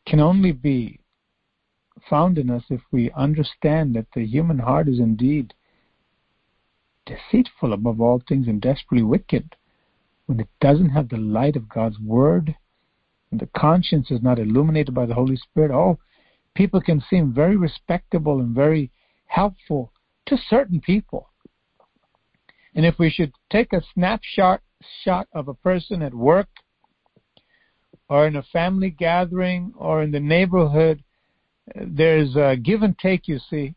can only be found in us if we understand that the human heart is indeed deceitful above all things and desperately wicked when it doesn't have the light of God's word and the conscience is not illuminated by the Holy Spirit. Oh, people can seem very respectable and very helpful to certain people. And if we should take a snapshot shot of a person at work or in a family gathering or in the neighborhood, there's a give and take, you see.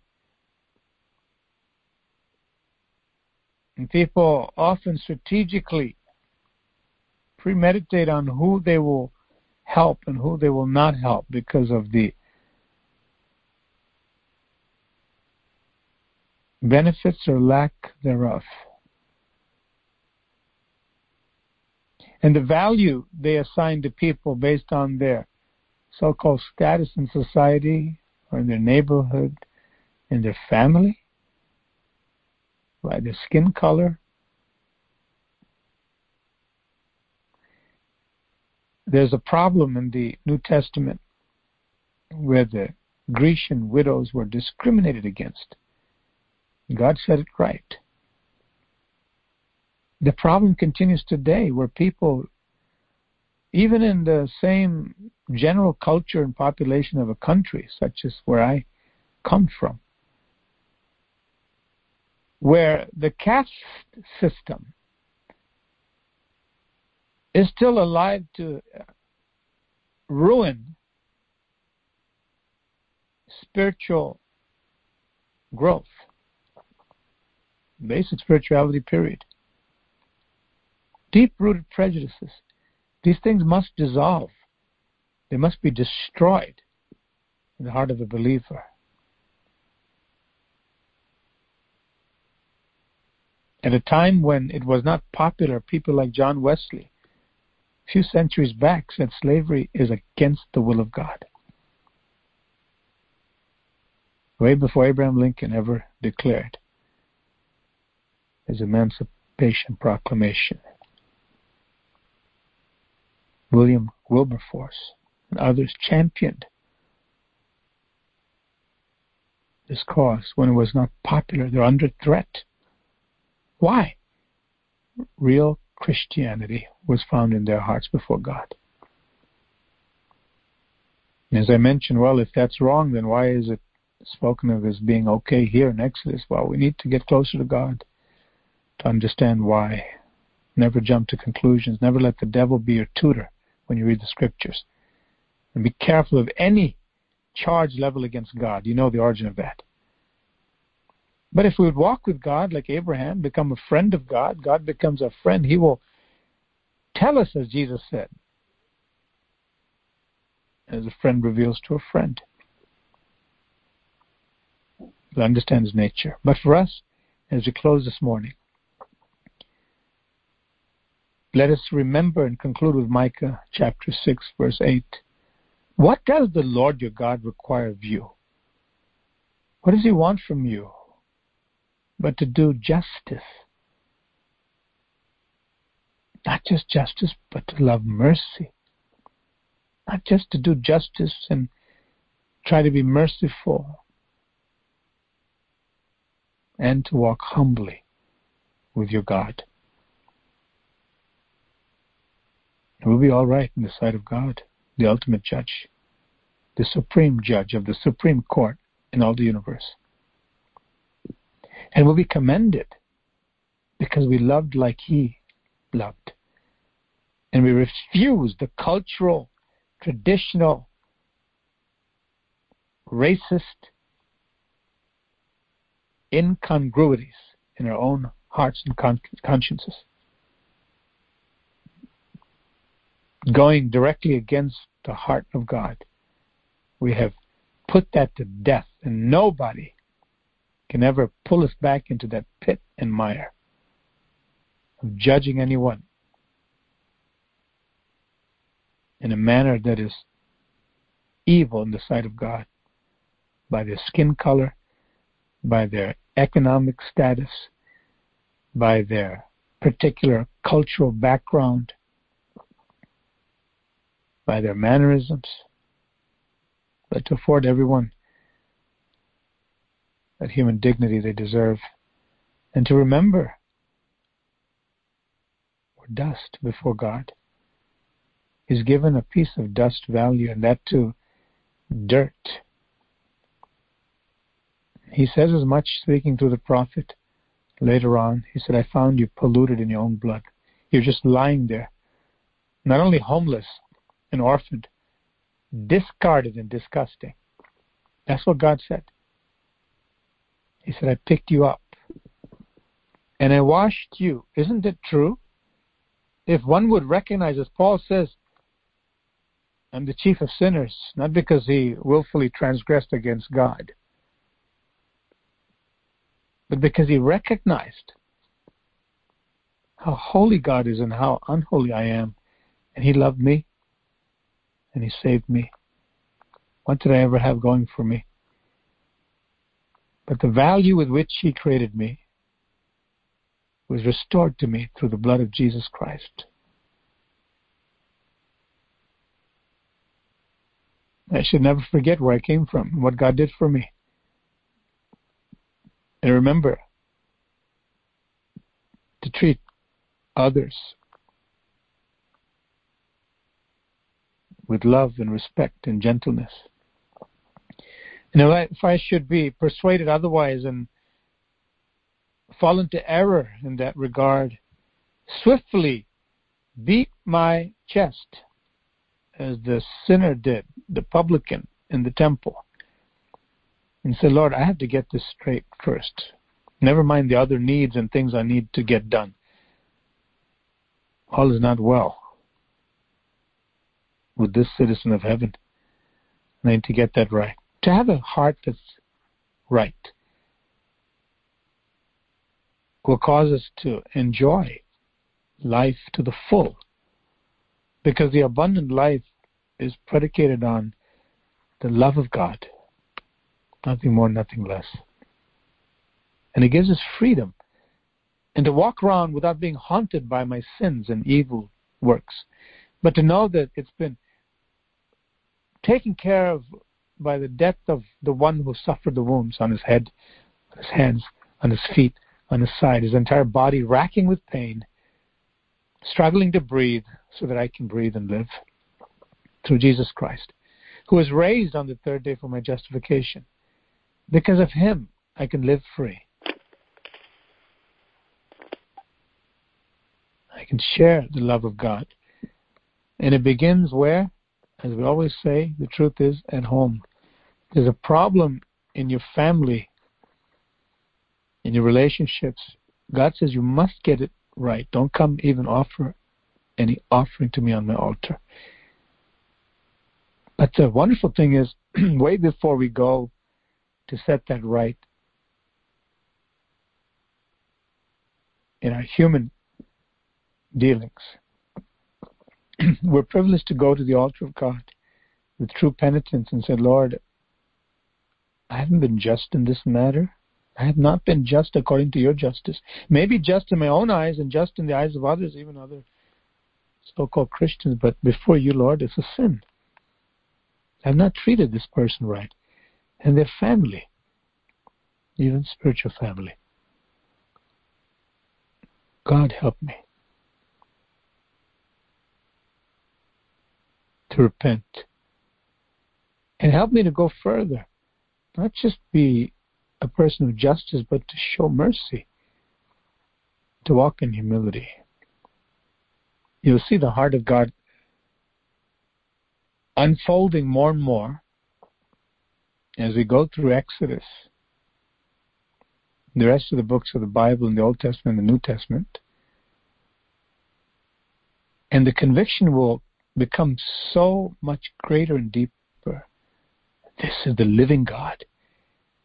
And people often strategically premeditate on who they will help and who they will not help because of the benefits or lack thereof. And the value they assign to people based on their so called status in society or in their neighborhood, in their family, by their skin color. There's a problem in the New Testament where the Grecian widows were discriminated against. God said it right. The problem continues today where people, even in the same general culture and population of a country, such as where I come from, where the caste system is still alive to ruin spiritual growth, basic spirituality, period. Deep rooted prejudices. These things must dissolve, they must be destroyed in the heart of the believer. At a time when it was not popular, people like John Wesley, a few centuries back, said slavery is against the will of God. Way before Abraham Lincoln ever declared his Emancipation Proclamation. William Wilberforce and others championed this cause when it was not popular. They're under threat. Why? Real Christianity was found in their hearts before God. As I mentioned, well, if that's wrong, then why is it spoken of as being okay here in Exodus? Well, we need to get closer to God to understand why. Never jump to conclusions. Never let the devil be your tutor when you read the scriptures. And be careful of any charge level against God. You know the origin of that. But if we would walk with God like Abraham, become a friend of God, God becomes our friend. He will tell us, as Jesus said, as a friend reveals to a friend. To understand his nature. But for us, as we close this morning, let us remember and conclude with Micah chapter 6, verse 8. What does the Lord your God require of you? What does he want from you? but to do justice. Not just justice, but to love mercy. Not just to do justice and try to be merciful, and to walk humbly with your God. It will be all right in the sight of God, the ultimate judge, the supreme judge of the supreme court in all the universe and we will be commended because we loved like he loved. And we refused the cultural, traditional, racist incongruities in our own hearts and con- consciences. Going directly against the heart of God. We have put that to death, and nobody can ever pull us back into that pit and mire of judging anyone in a manner that is evil in the sight of God by their skin color, by their economic status, by their particular cultural background, by their mannerisms, but to afford everyone that human dignity they deserve, and to remember we're dust before God. He's given a piece of dust value, and that too, dirt. He says as much speaking to the prophet later on. He said, I found you polluted in your own blood. You're just lying there, not only homeless and orphaned, discarded and disgusting. That's what God said. He said, I picked you up and I washed you. Isn't it true? If one would recognize, as Paul says, I'm the chief of sinners, not because he willfully transgressed against God, but because he recognized how holy God is and how unholy I am, and he loved me and he saved me. What did I ever have going for me? But the value with which he created me was restored to me through the blood of Jesus Christ. I should never forget where I came from, what God did for me. And remember to treat others with love and respect and gentleness. And if I should be persuaded otherwise and fall into error in that regard, swiftly beat my chest as the sinner did, the publican in the temple, and said, Lord, I have to get this straight first. Never mind the other needs and things I need to get done. All is not well with this citizen of heaven. Need to get that right. To have a heart that's right will cause us to enjoy life to the full. Because the abundant life is predicated on the love of God. Nothing more, nothing less. And it gives us freedom. And to walk around without being haunted by my sins and evil works. But to know that it's been taken care of by the death of the one who suffered the wounds on his head, on his hands, on his feet, on his side, his entire body racking with pain, struggling to breathe so that I can breathe and live through Jesus Christ, who was raised on the third day for my justification. Because of him, I can live free. I can share the love of God. And it begins where? As we always say, the truth is at home. There's a problem in your family in your relationships, God says you must get it right. Don't come even offer any offering to me on my altar. But the wonderful thing is, <clears throat> way before we go to set that right in our human dealings, <clears throat> we're privileged to go to the altar of God with true penitence and say, Lord, I haven't been just in this matter. I have not been just according to your justice. Maybe just in my own eyes and just in the eyes of others, even other so called Christians, but before you, Lord, it's a sin. I have not treated this person right. And their family, even spiritual family. God help me to repent. And help me to go further. Not just be a person of justice, but to show mercy, to walk in humility. You'll see the heart of God unfolding more and more as we go through Exodus, the rest of the books of the Bible in the Old Testament and the New Testament. And the conviction will become so much greater and deeper. This is the living God.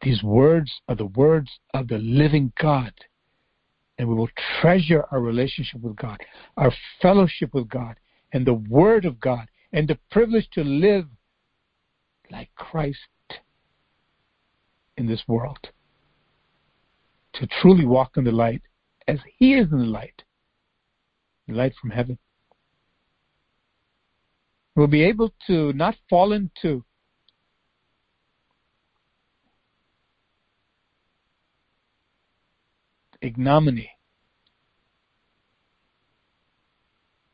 These words are the words of the living God. And we will treasure our relationship with God, our fellowship with God, and the Word of God, and the privilege to live like Christ in this world. To truly walk in the light as He is in the light, the light from heaven. We'll be able to not fall into ignominy,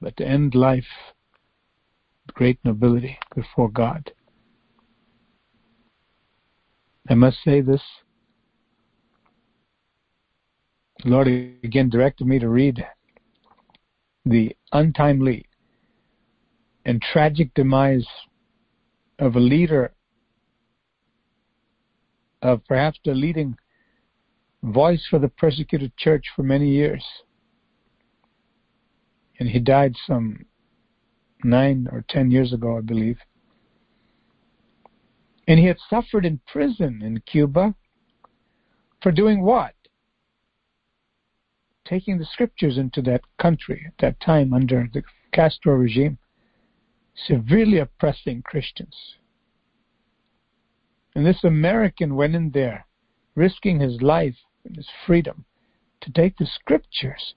but to end life with great nobility before God. I must say this. The Lord again directed me to read the untimely and tragic demise of a leader, of perhaps the leading voice for the persecuted church for many years. And he died some nine or ten years ago, I believe. And he had suffered in prison in Cuba for doing what? Taking the scriptures into that country at that time under the Castro regime, severely oppressing Christians. And this American went in there, risking his life and his freedom, to take the scriptures.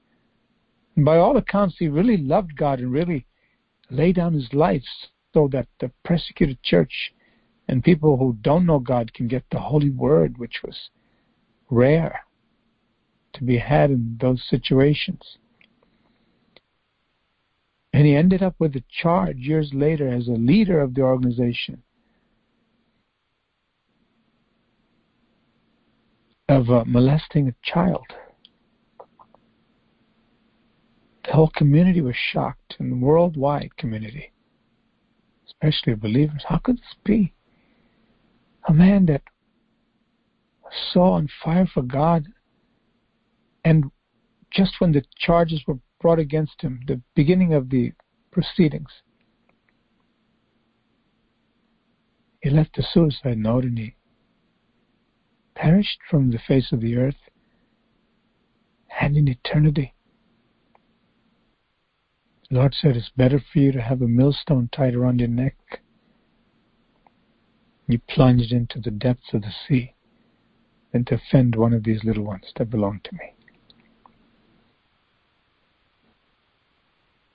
And by all accounts, he really loved God and really laid down his life so that the persecuted church and people who don't know God can get the holy word, which was rare to be had in those situations. And he ended up with a charge years later as a leader of the organization of uh, molesting a child. The whole community was shocked, and the worldwide community, especially believers. How could this be? A man that was so on fire for God, and just when the charges were brought against him, the beginning of the proceedings, he left a suicide note and he perished from the face of the earth and in eternity. The Lord said it's better for you to have a millstone tied around your neck. You plunged into the depths of the sea than to offend one of these little ones that belong to me.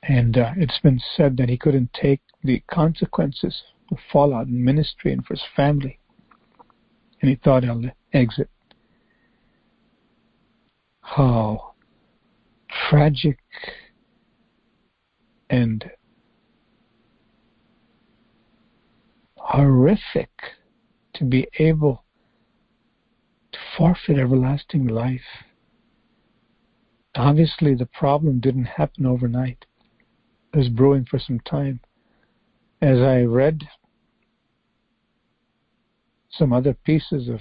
And uh, it's been said that he couldn't take the consequences, the fallout in ministry and for his family. And he thought I'll exit. How tragic and horrific to be able to forfeit everlasting life. Obviously, the problem didn't happen overnight. Was brewing for some time. As I read some other pieces of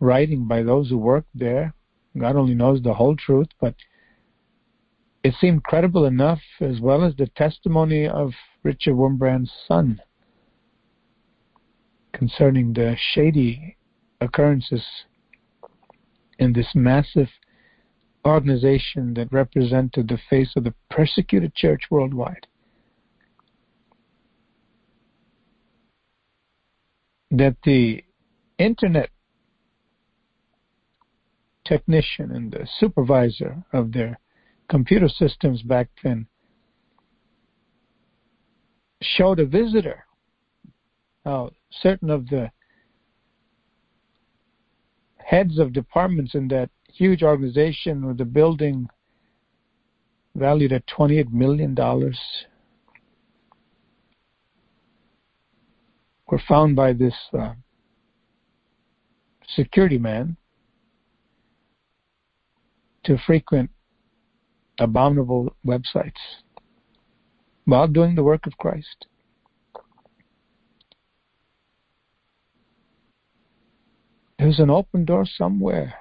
writing by those who worked there, God only knows the whole truth, but it seemed credible enough, as well as the testimony of Richard Wurmbrand's son concerning the shady occurrences in this massive organization that represented the face of the persecuted church worldwide. That the internet technician and the supervisor of their computer systems back then showed a visitor how certain of the heads of departments in that huge organization with a building valued at $28 million were found by this uh, security man to frequent abominable websites while doing the work of Christ. There's an open door somewhere.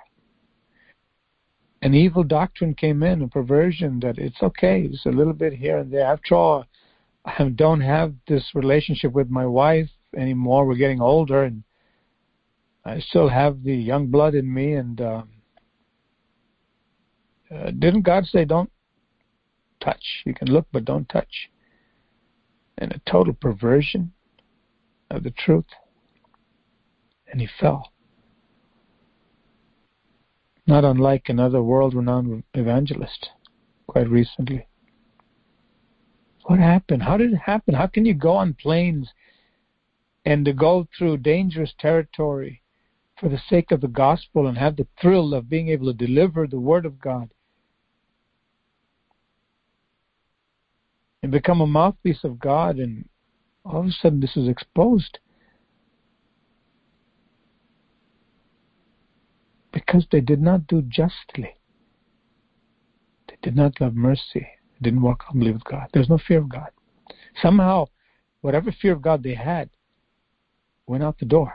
An evil doctrine came in, a perversion that it's okay, it's a little bit here and there. After all, I don't have this relationship with my wife anymore. We're getting older, and I still have the young blood in me, and um, uh, didn't God say, don't touch? You can look, but don't touch. And a total perversion of the truth. And he fell. Not unlike another world renowned evangelist quite recently. What happened? How did it happen? How can you go on planes and to go through dangerous territory for the sake of the gospel and have the thrill of being able to deliver the word of God and become a mouthpiece of God, and all of a sudden this is exposed. Because they did not do justly. They did not love mercy. They didn't walk humbly with God. There's no fear of God. Somehow, whatever fear of God they had went out the door.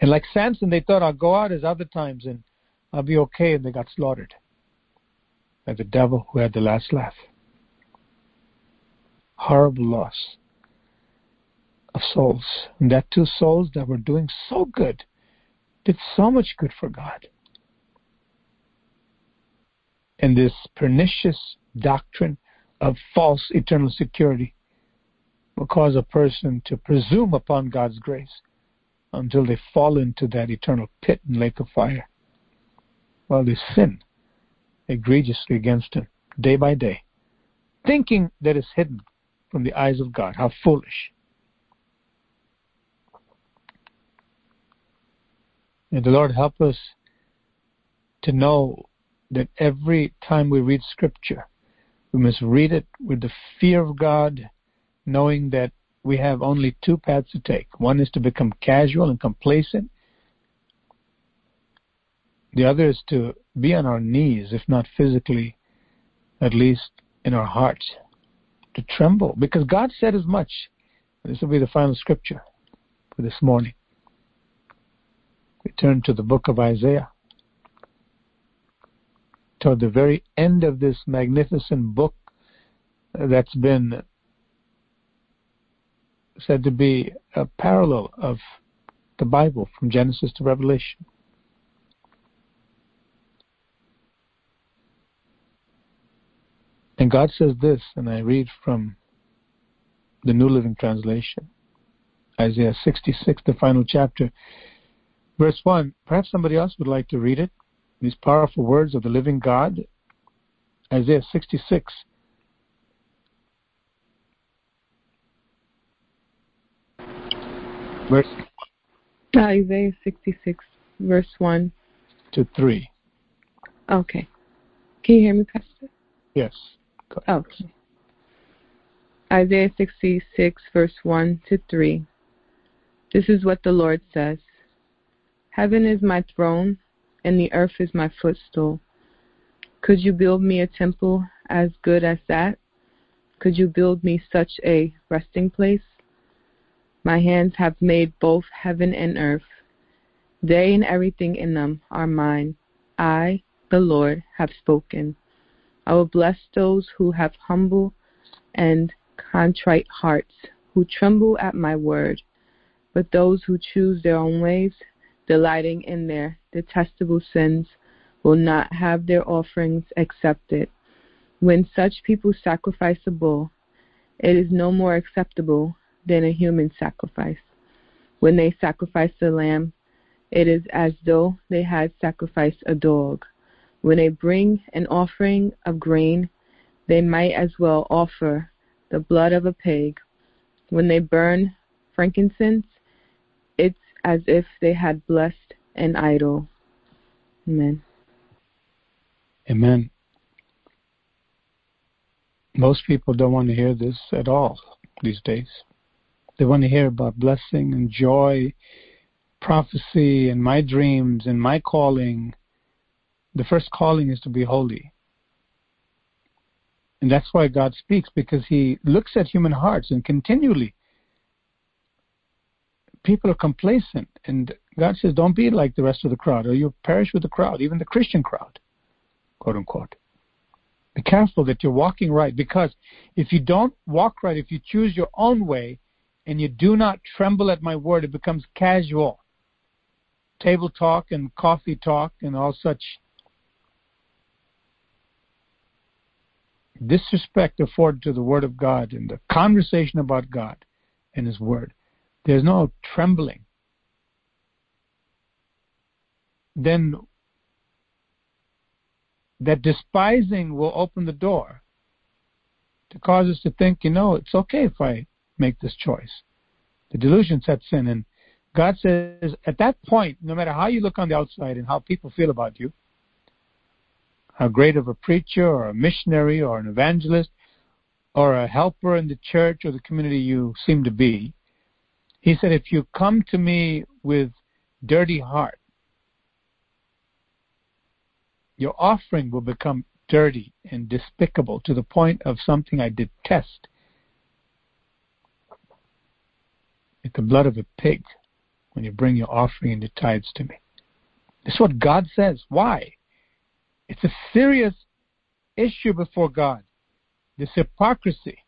And like Samson, they thought, I'll go out as other times and I'll be okay, and they got slaughtered by the devil who had the last laugh. Horrible loss of souls. And that two souls that were doing so good, did so much good for God. And this pernicious doctrine of false eternal security will cause a person to presume upon God's grace until they fall into that eternal pit and lake of fire while they sin egregiously against Him day by day, thinking that it's hidden from the eyes of God. How foolish. May the Lord help us to know that every time we read Scripture, we must read it with the fear of God, knowing that we have only two paths to take. One is to become casual and complacent. The other is to be on our knees, if not physically, at least in our hearts, to tremble. Because God said as much. This will be the final scripture for this morning. We turn to the book of Isaiah. Toward the very end of this magnificent book uh, that's been said to be a parallel of the Bible from Genesis to Revelation. And God says this, and I read from the New Living Translation, Isaiah 66, the final chapter. Verse 1, perhaps somebody else would like to read it. These powerful words of the living God. Isaiah 66. Verse Isaiah 66, verse 1 to 3. Okay. Can you hear me, Pastor? Yes. Okay. Isaiah 66, verse 1 to 3. This is what the Lord says Heaven is my throne, and the earth is my footstool. Could you build me a temple as good as that? Could you build me such a resting place? My hands have made both heaven and earth. They and everything in them are mine. I, the Lord, have spoken. I will bless those who have humble and contrite hearts, who tremble at my word. But those who choose their own ways, delighting in their detestable sins, will not have their offerings accepted. When such people sacrifice a bull, it is no more acceptable than a human sacrifice. When they sacrifice a lamb, it is as though they had sacrificed a dog. When they bring an offering of grain, they might as well offer the blood of a pig. When they burn frankincense, it's as if they had blessed an idol. Amen. Amen. Most people don't want to hear this at all these days. They want to hear about blessing and joy, prophecy, and my dreams and my calling. The first calling is to be holy. And that's why God speaks, because He looks at human hearts and continually people are complacent. And God says, don't be like the rest of the crowd, or you'll perish with the crowd, even the Christian crowd, quote unquote. Be careful that you're walking right, because if you don't walk right, if you choose your own way, and you do not tremble at my word, it becomes casual. Table talk and coffee talk and all such disrespect afforded to the word of God and the conversation about God and his word. There's no trembling. Then that despising will open the door to cause us to think, you know, it's okay if I make this choice. The delusion sets in, and God says at that point, no matter how you look on the outside and how people feel about you, how great of a preacher or a missionary or an evangelist or a helper in the church or the community you seem to be, he said, If you come to me with dirty heart, your offering will become dirty and despicable to the point of something I detest. It's the blood of a pig when you bring your offering and your tithes to me. That's what God says. Why? It's a serious issue before God. This hypocrisy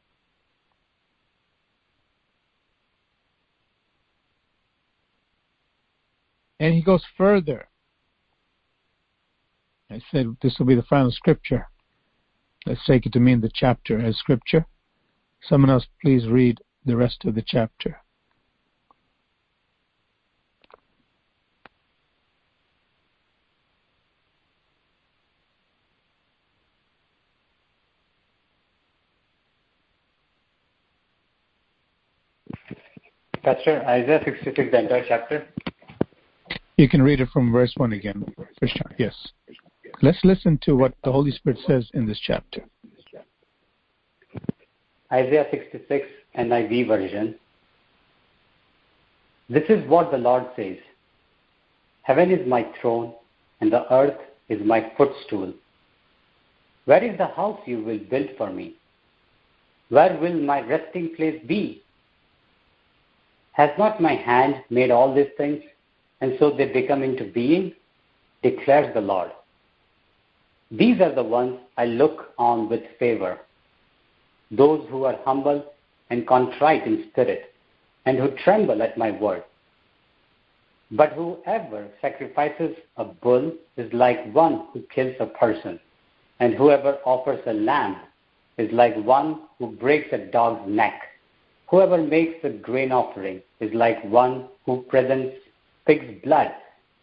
And he goes further. I said this will be the final scripture. Let's take it to mean the chapter as scripture. Someone else please read the rest of the chapter. Pastor, Isaiah 66, the entire chapter. You can read it from verse 1 again. Yes. Let's listen to what the Holy Spirit says in this chapter. Isaiah 66, NIV version. This is what the Lord says Heaven is my throne, and the earth is my footstool. Where is the house you will build for me? Where will my resting place be? Has not my hand made all these things, and so they become into being? declares the Lord. These are the ones I look on with favor, those who are humble and contrite in spirit, and who tremble at my word. But whoever sacrifices a bull is like one who kills a person, and whoever offers a lamb is like one who breaks a dog's neck. Whoever makes a grain offering is like one who presents pig's blood,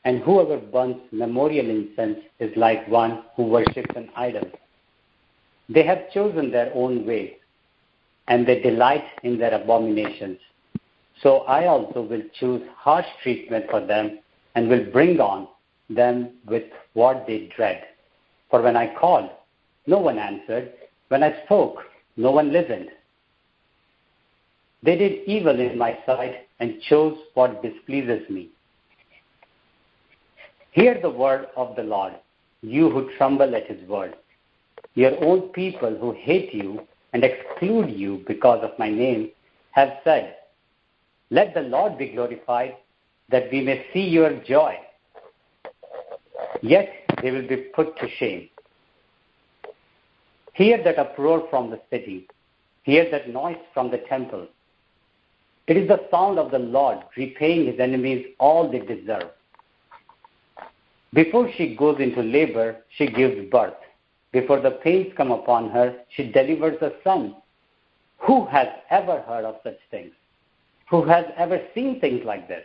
and whoever burns memorial incense is like one who worships an idol. They have chosen their own way, and they delight in their abominations. So I also will choose harsh treatment for them and will bring on them with what they dread. For when I called, no one answered. When I spoke, no one listened. They did evil in my sight and chose what displeases me. Hear the word of the Lord, you who tremble at his word. Your own people who hate you and exclude you because of my name have said, Let the Lord be glorified, that we may see your joy. Yet they will be put to shame. Hear that uproar from the city. Hear that noise from the temple. It is the sound of the Lord repaying his enemies all they deserve. Before she goes into labor, she gives birth. Before the pains come upon her, she delivers a son. Who has ever heard of such things? Who has ever seen things like this?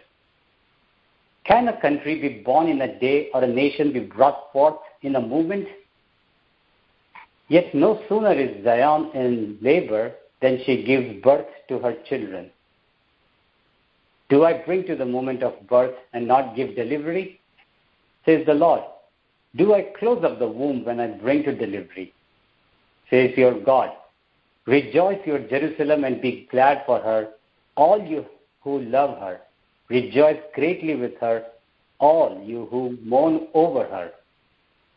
Can a country be born in a day or a nation be brought forth in a moment? Yet no sooner is Zion in labor than she gives birth to her children. Do I bring to the moment of birth and not give delivery? Says the Lord. Do I close up the womb when I bring to delivery? Says your God. Rejoice, your Jerusalem, and be glad for her, all you who love her. Rejoice greatly with her, all you who mourn over her.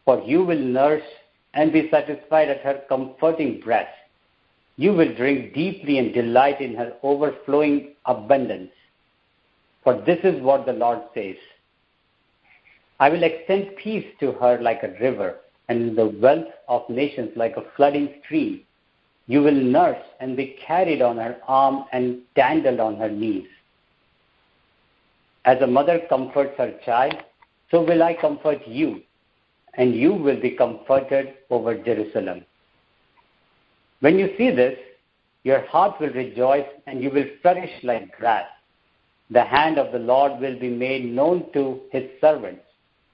For you will nurse and be satisfied at her comforting breast. You will drink deeply and delight in her overflowing abundance. For this is what the Lord says I will extend peace to her like a river, and the wealth of nations like a flooding stream. You will nurse and be carried on her arm and dandled on her knees. As a mother comforts her child, so will I comfort you, and you will be comforted over Jerusalem. When you see this, your heart will rejoice and you will flourish like grass. The hand of the Lord will be made known to his servants,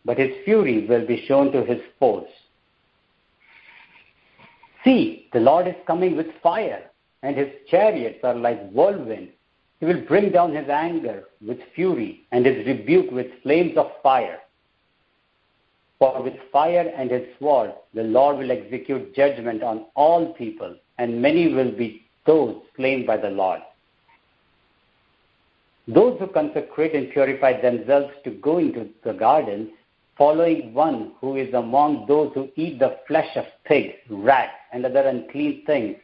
but his fury will be shown to his foes. See, the Lord is coming with fire, and his chariots are like whirlwind. He will bring down his anger with fury, and his rebuke with flames of fire. For with fire and his sword, the Lord will execute judgment on all people, and many will be those slain by the Lord. Those who consecrate and purify themselves to go into the gardens, following one who is among those who eat the flesh of pigs, rats, and other unclean things,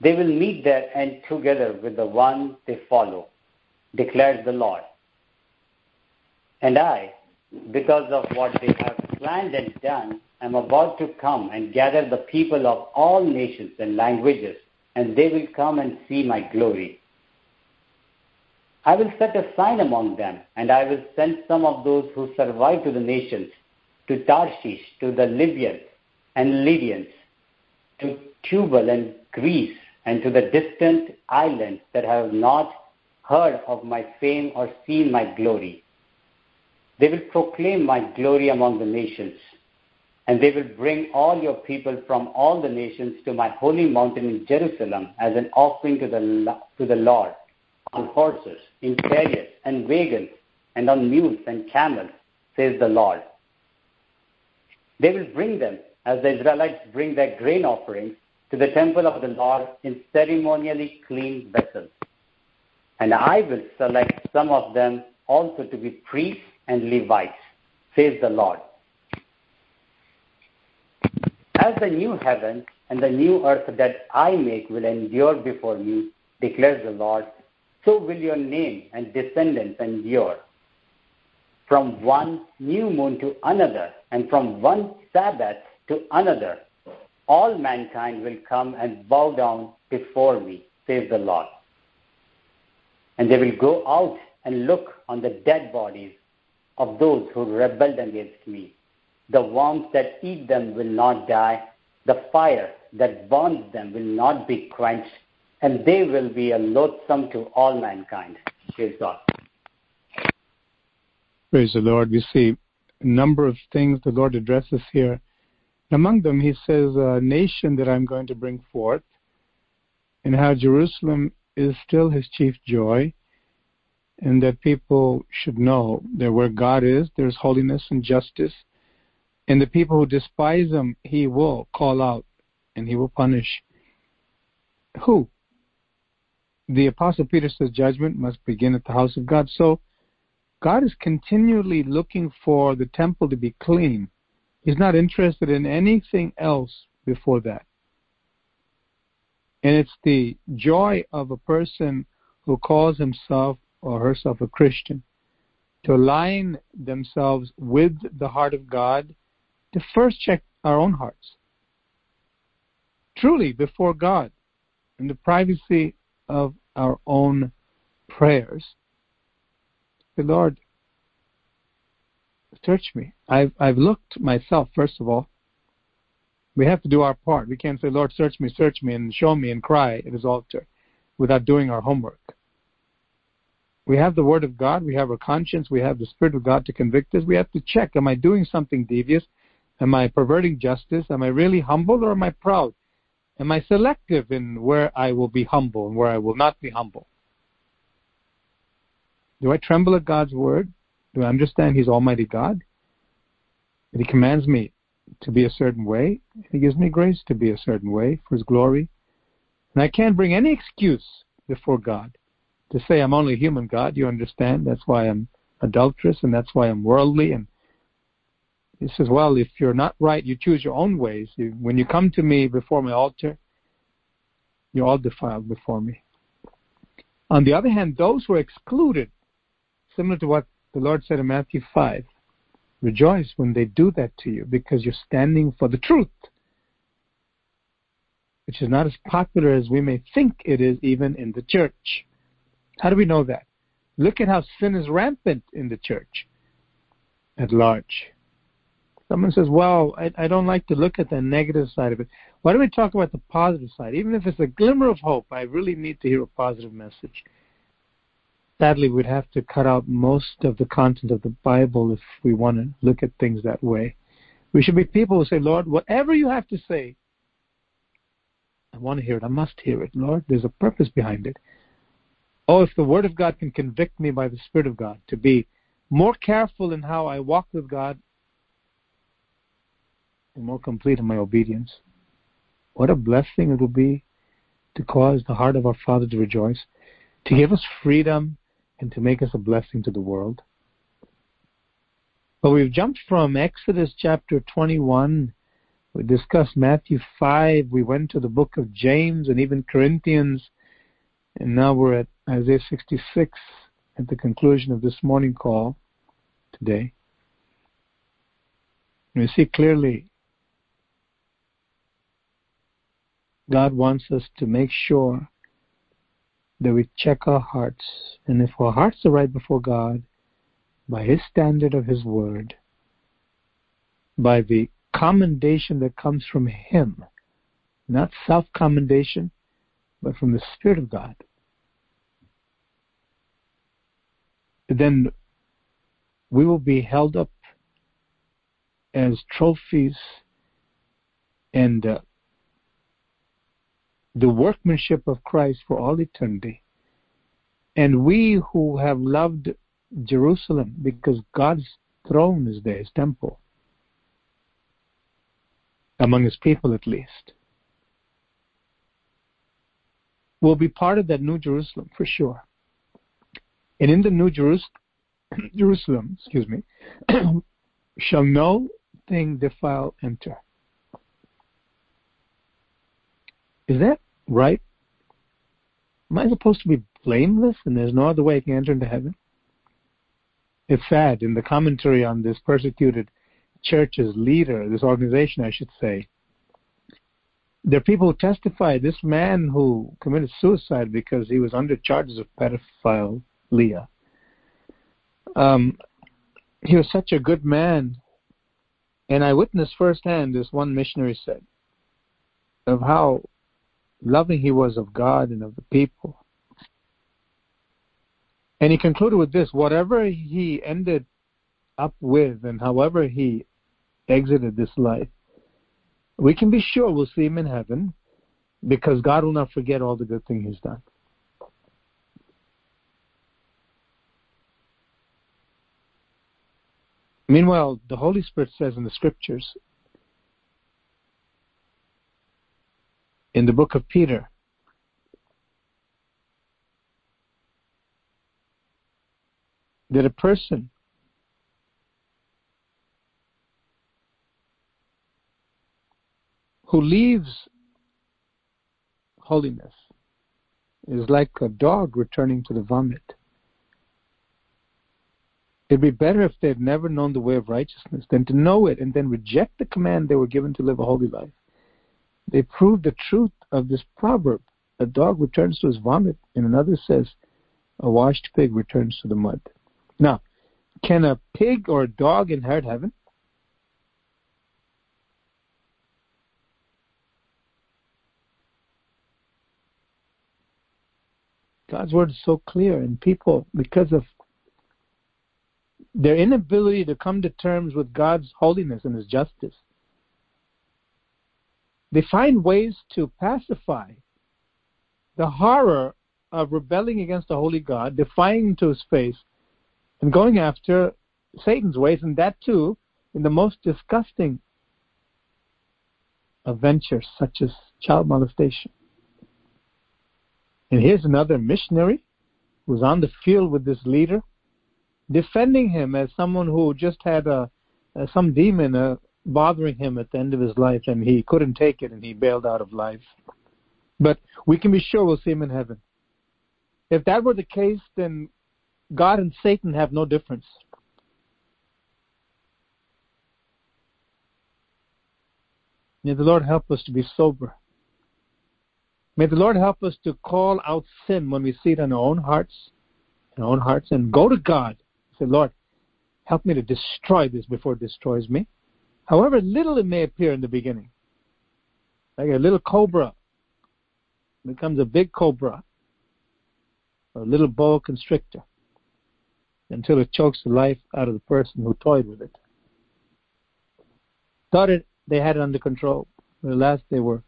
they will meet there and together with the one they follow. declares the Lord. And I, because of what they have planned and done, am about to come and gather the people of all nations and languages, and they will come and see my glory. I will set a sign among them, and I will send some of those who survive to the nations, to Tarshish, to the Libyans and Lydians, to Tubal and Greece, and to the distant islands that have not heard of my fame or seen my glory. They will proclaim my glory among the nations, and they will bring all your people from all the nations to my holy mountain in Jerusalem as an offering to the, to the Lord on horses, in chariots and wagons, and on mules and camels, says the Lord. They will bring them as the Israelites bring their grain offerings to the temple of the Lord in ceremonially clean vessels. And I will select some of them also to be priests and Levites, says the Lord. As the new heaven and the new earth that I make will endure before me, declares the Lord, so will your name and descendants endure. From one new moon to another, and from one Sabbath to another, all mankind will come and bow down before me, says the Lord. And they will go out and look on the dead bodies of those who rebelled against me. The worms that eat them will not die, the fire that burns them will not be quenched, and they will be a loathsome to all mankind. Praise God. Praise the Lord. We see a number of things the Lord addresses here. Among them, he says, a nation that I'm going to bring forth, and how Jerusalem is still his chief joy, and that people should know that where God is, there's holiness and justice, and the people who despise him, he will call out and he will punish. Who? The Apostle Peter says judgment must begin at the house of God. So God is continually looking for the temple to be clean. He's not interested in anything else before that. And it's the joy of a person who calls himself or herself a Christian to align themselves with the heart of God to first check our own hearts. Truly before God, in the privacy of our own prayers, the Lord, search me. I've, I've looked myself, first of all. We have to do our part. We can't say, Lord, search me, search me, and show me and cry at his altar without doing our homework. We have the Word of God, we have our conscience, we have the Spirit of God to convict us. We have to check, am I doing something devious? Am I perverting justice? Am I really humble or am I proud? Am I selective in where I will be humble and where I will not be humble? Do I tremble at God's Word? Do I understand He's Almighty God? And He commands me to be a certain way. He gives me grace to be a certain way for His glory. And I can't bring any excuse before God to say I'm only human God. You understand? That's why I'm adulterous and that's why I'm worldly. And he says, well, if you're not right, you choose your own ways. When you come to me before my altar, you're all defiled before me. On the other hand, those who are excluded, similar to what the Lord said in Matthew 5, rejoice when they do that to you because you're standing for the truth, which is not as popular as we may think it is even in the church. How do we know that? Look at how sin is rampant in the church at large. Someone says, Well, I, I don't like to look at the negative side of it. Why don't we talk about the positive side? Even if it's a glimmer of hope, I really need to hear a positive message. Sadly, we'd have to cut out most of the content of the Bible if we want to look at things that way. We should be people who say, Lord, whatever you have to say, I want to hear it. I must hear it. Lord, there's a purpose behind it. Oh, if the Word of God can convict me by the Spirit of God to be more careful in how I walk with God and more complete in my obedience, what a blessing it will be to cause the heart of our Father to rejoice, to give us freedom, and to make us a blessing to the world. But we've jumped from Exodus chapter 21. We discussed Matthew 5. We went to the book of James and even Corinthians. And now we're at Isaiah 66. at the conclusion of this morning call today. We see clearly God wants us to make sure that we check our hearts. And if our hearts are right before God, by His standard of His Word, by the commendation that comes from Him, not self commendation, but from the Spirit of God, then we will be held up as trophies and uh, the workmanship of Christ for all eternity. And we who have loved Jerusalem, because God's throne is there, his temple, among his people at least, will be part of that new Jerusalem for sure. And in the new Jerusalem, <clears throat> Jerusalem, excuse me, <clears throat> shall no thing defile enter. Is that right? Am I supposed to be blameless and there's no other way I can enter into heaven? It's sad in the commentary on this persecuted church's leader, this organization, I should say. There are people who testify this man who committed suicide because he was under charges of pedophilia. Um, he was such a good man, and I witnessed firsthand this one missionary said of how loving he was of God and of the people. And he concluded with this whatever he ended up with and however he exited this life, we can be sure we'll see him in heaven because God will not forget all the good things he's done. Meanwhile, the Holy Spirit says in the scriptures in the book of Peter. That a person who leaves holiness is like a dog returning to the vomit. It'd be better if they'd never known the way of righteousness than to know it and then reject the command they were given to live a holy life they prove the truth of this proverb. A dog returns to his vomit, and another says, a washed pig returns to the mud. Now, can a pig or a dog inherit heaven? God's word is so clear, and people, because of their inability to come to terms with God's holiness and His justice, they find ways to pacify the horror of rebelling against the holy God, defying to his face, and going after Satan's ways, and that too in the most disgusting of ventures, such as child molestation. And here's another missionary who's on the field with this leader, defending him as someone who just had a, a some demon, a, bothering him at the end of his life and he couldn't take it and he bailed out of life. But we can be sure we'll see him in heaven. If that were the case, then God and Satan have no difference. May the Lord help us to be sober. May the Lord help us to call out sin when we see it in our own hearts, in our own hearts, and go to God. Say, Lord, help me to destroy this before it destroys me however little it may appear in the beginning. Like a little cobra becomes a big cobra, or a little boa constrictor, until it chokes the life out of the person who toyed with it. Thought it, they had it under control, but at last they were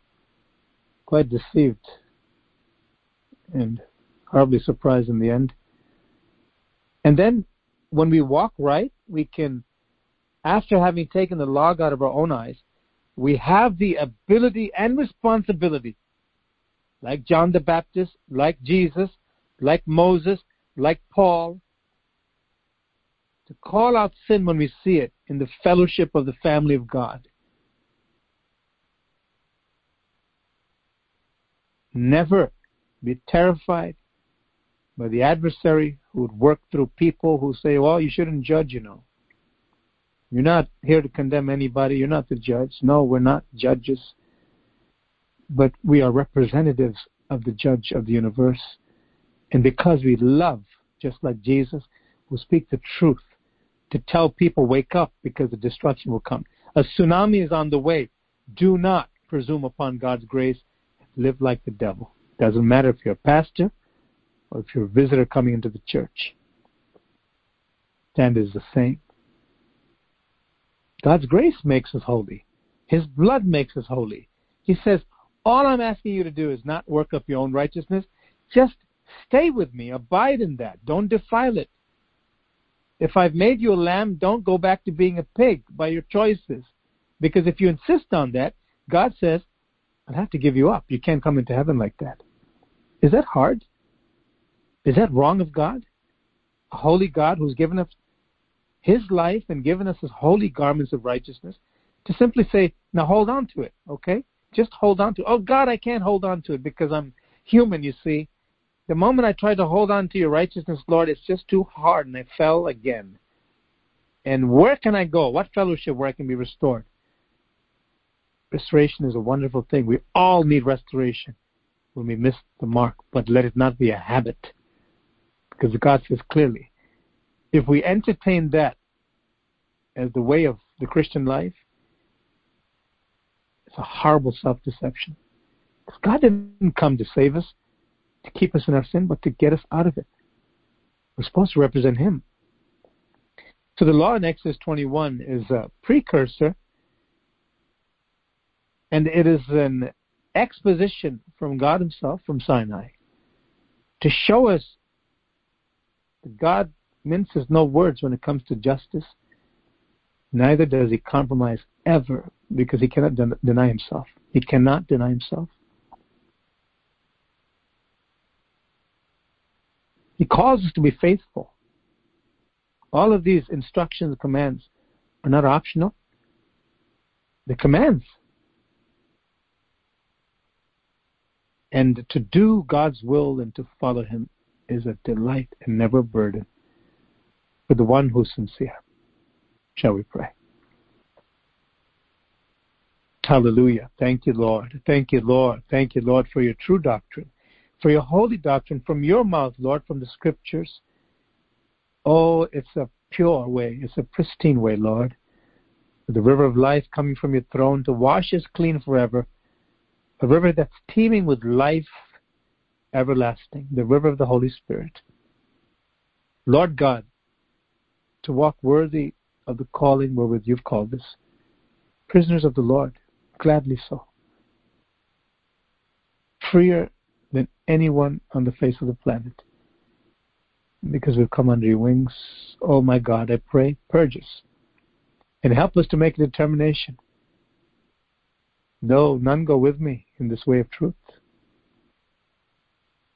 quite deceived and horribly surprised in the end. And then when we walk right, we can after having taken the log out of our own eyes, we have the ability and responsibility, like John the Baptist, like Jesus, like Moses, like Paul, to call out sin when we see it in the fellowship of the family of God. Never be terrified by the adversary who would work through people who say, well, you shouldn't judge, you know. You're not here to condemn anybody. You're not the judge. No, we're not judges. But we are representatives of the judge of the universe. And because we love, just like Jesus, we speak the truth to tell people, wake up because the destruction will come. A tsunami is on the way. Do not presume upon God's grace. Live like the devil. Doesn't matter if you're a pastor or if you're a visitor coming into the church. Stand is the same. God's grace makes us holy. His blood makes us holy. He says, all I'm asking you to do is not work up your own righteousness. Just stay with me. Abide in that. Don't defile it. If I've made you a lamb, don't go back to being a pig by your choices. Because if you insist on that, God says, I'll have to give you up. You can't come into heaven like that. Is that hard? Is that wrong of God? A holy God who's given us his life and given us his holy garments of righteousness to simply say, now hold on to it, okay? Just hold on to it. Oh, God, I can't hold on to it because I'm human, you see. The moment I try to hold on to your righteousness, Lord, it's just too hard and I fell again. And where can I go? What fellowship where I can be restored? Restoration is a wonderful thing. We all need restoration when we miss the mark, but let it not be a habit. Because God says clearly, if we entertain that as the way of the Christian life, it's a horrible self deception. Because God didn't come to save us, to keep us in our sin, but to get us out of it. We're supposed to represent Him. So the law in Exodus 21 is a precursor, and it is an exposition from God Himself, from Sinai, to show us that God minces no words when it comes to justice. Neither does He compromise ever, because He cannot den- deny Himself. He cannot deny Himself. He calls us to be faithful. All of these instructions, and commands, are not optional. The commands. And to do God's will and to follow Him is a delight and never a burden for the one who's sincere. Shall we pray? Hallelujah. Thank you, Lord. Thank you, Lord. Thank you, Lord, for your true doctrine for your holy doctrine from your mouth, Lord, from the scriptures. Oh, it's a pure way, it's a pristine way, Lord. The river of life coming from your throne to wash us clean forever. A river that's teeming with life everlasting, the river of the Holy Spirit. Lord God, to walk worthy of the calling wherewith you've called us. Prisoners of the Lord, gladly so. Freer than anyone on the face of the planet. Because we've come under your wings. Oh my God, I pray, purge us. And help us to make a determination. No, none go with me in this way of truth.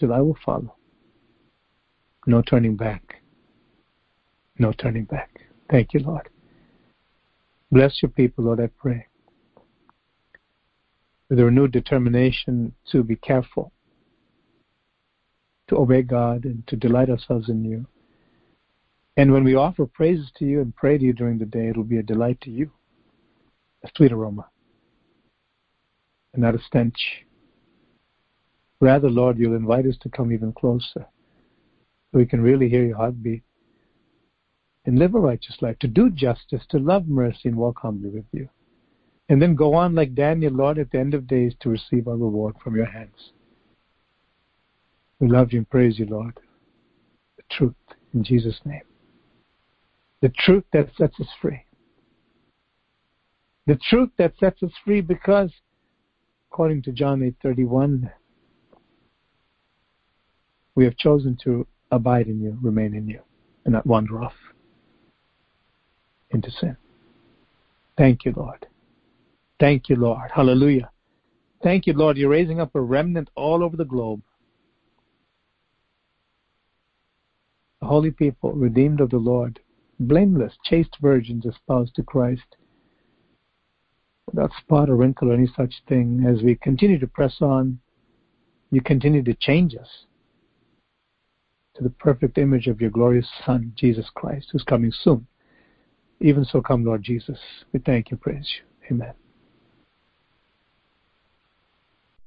Till I will follow. No turning back. No turning back. Thank you, Lord. Bless your people, Lord, I pray. With a renewed determination to be careful to obey God and to delight ourselves in you. And when we offer praises to you and pray to you during the day, it'll be a delight to you, a sweet aroma, and not a stench. Rather, Lord, you'll invite us to come even closer so we can really hear your heartbeat and live a righteous life, to do justice, to love mercy, and walk humbly with you. And then go on like Daniel, Lord, at the end of days to receive our reward from your hands. We love you and praise you, Lord. The truth in Jesus' name. The truth that sets us free. The truth that sets us free because, according to John 8:31, we have chosen to abide in you, remain in you, and not wander off into sin. Thank you, Lord. Thank you, Lord. Hallelujah. Thank you, Lord. You're raising up a remnant all over the globe a holy people, redeemed of the Lord, blameless, chaste virgins espoused to Christ, without spot or wrinkle or any such thing. As we continue to press on, you continue to change us. to the perfect image of your glorious Son, Jesus Christ, who's coming soon. Even so come, Lord Jesus. We thank you, praise you. Amen.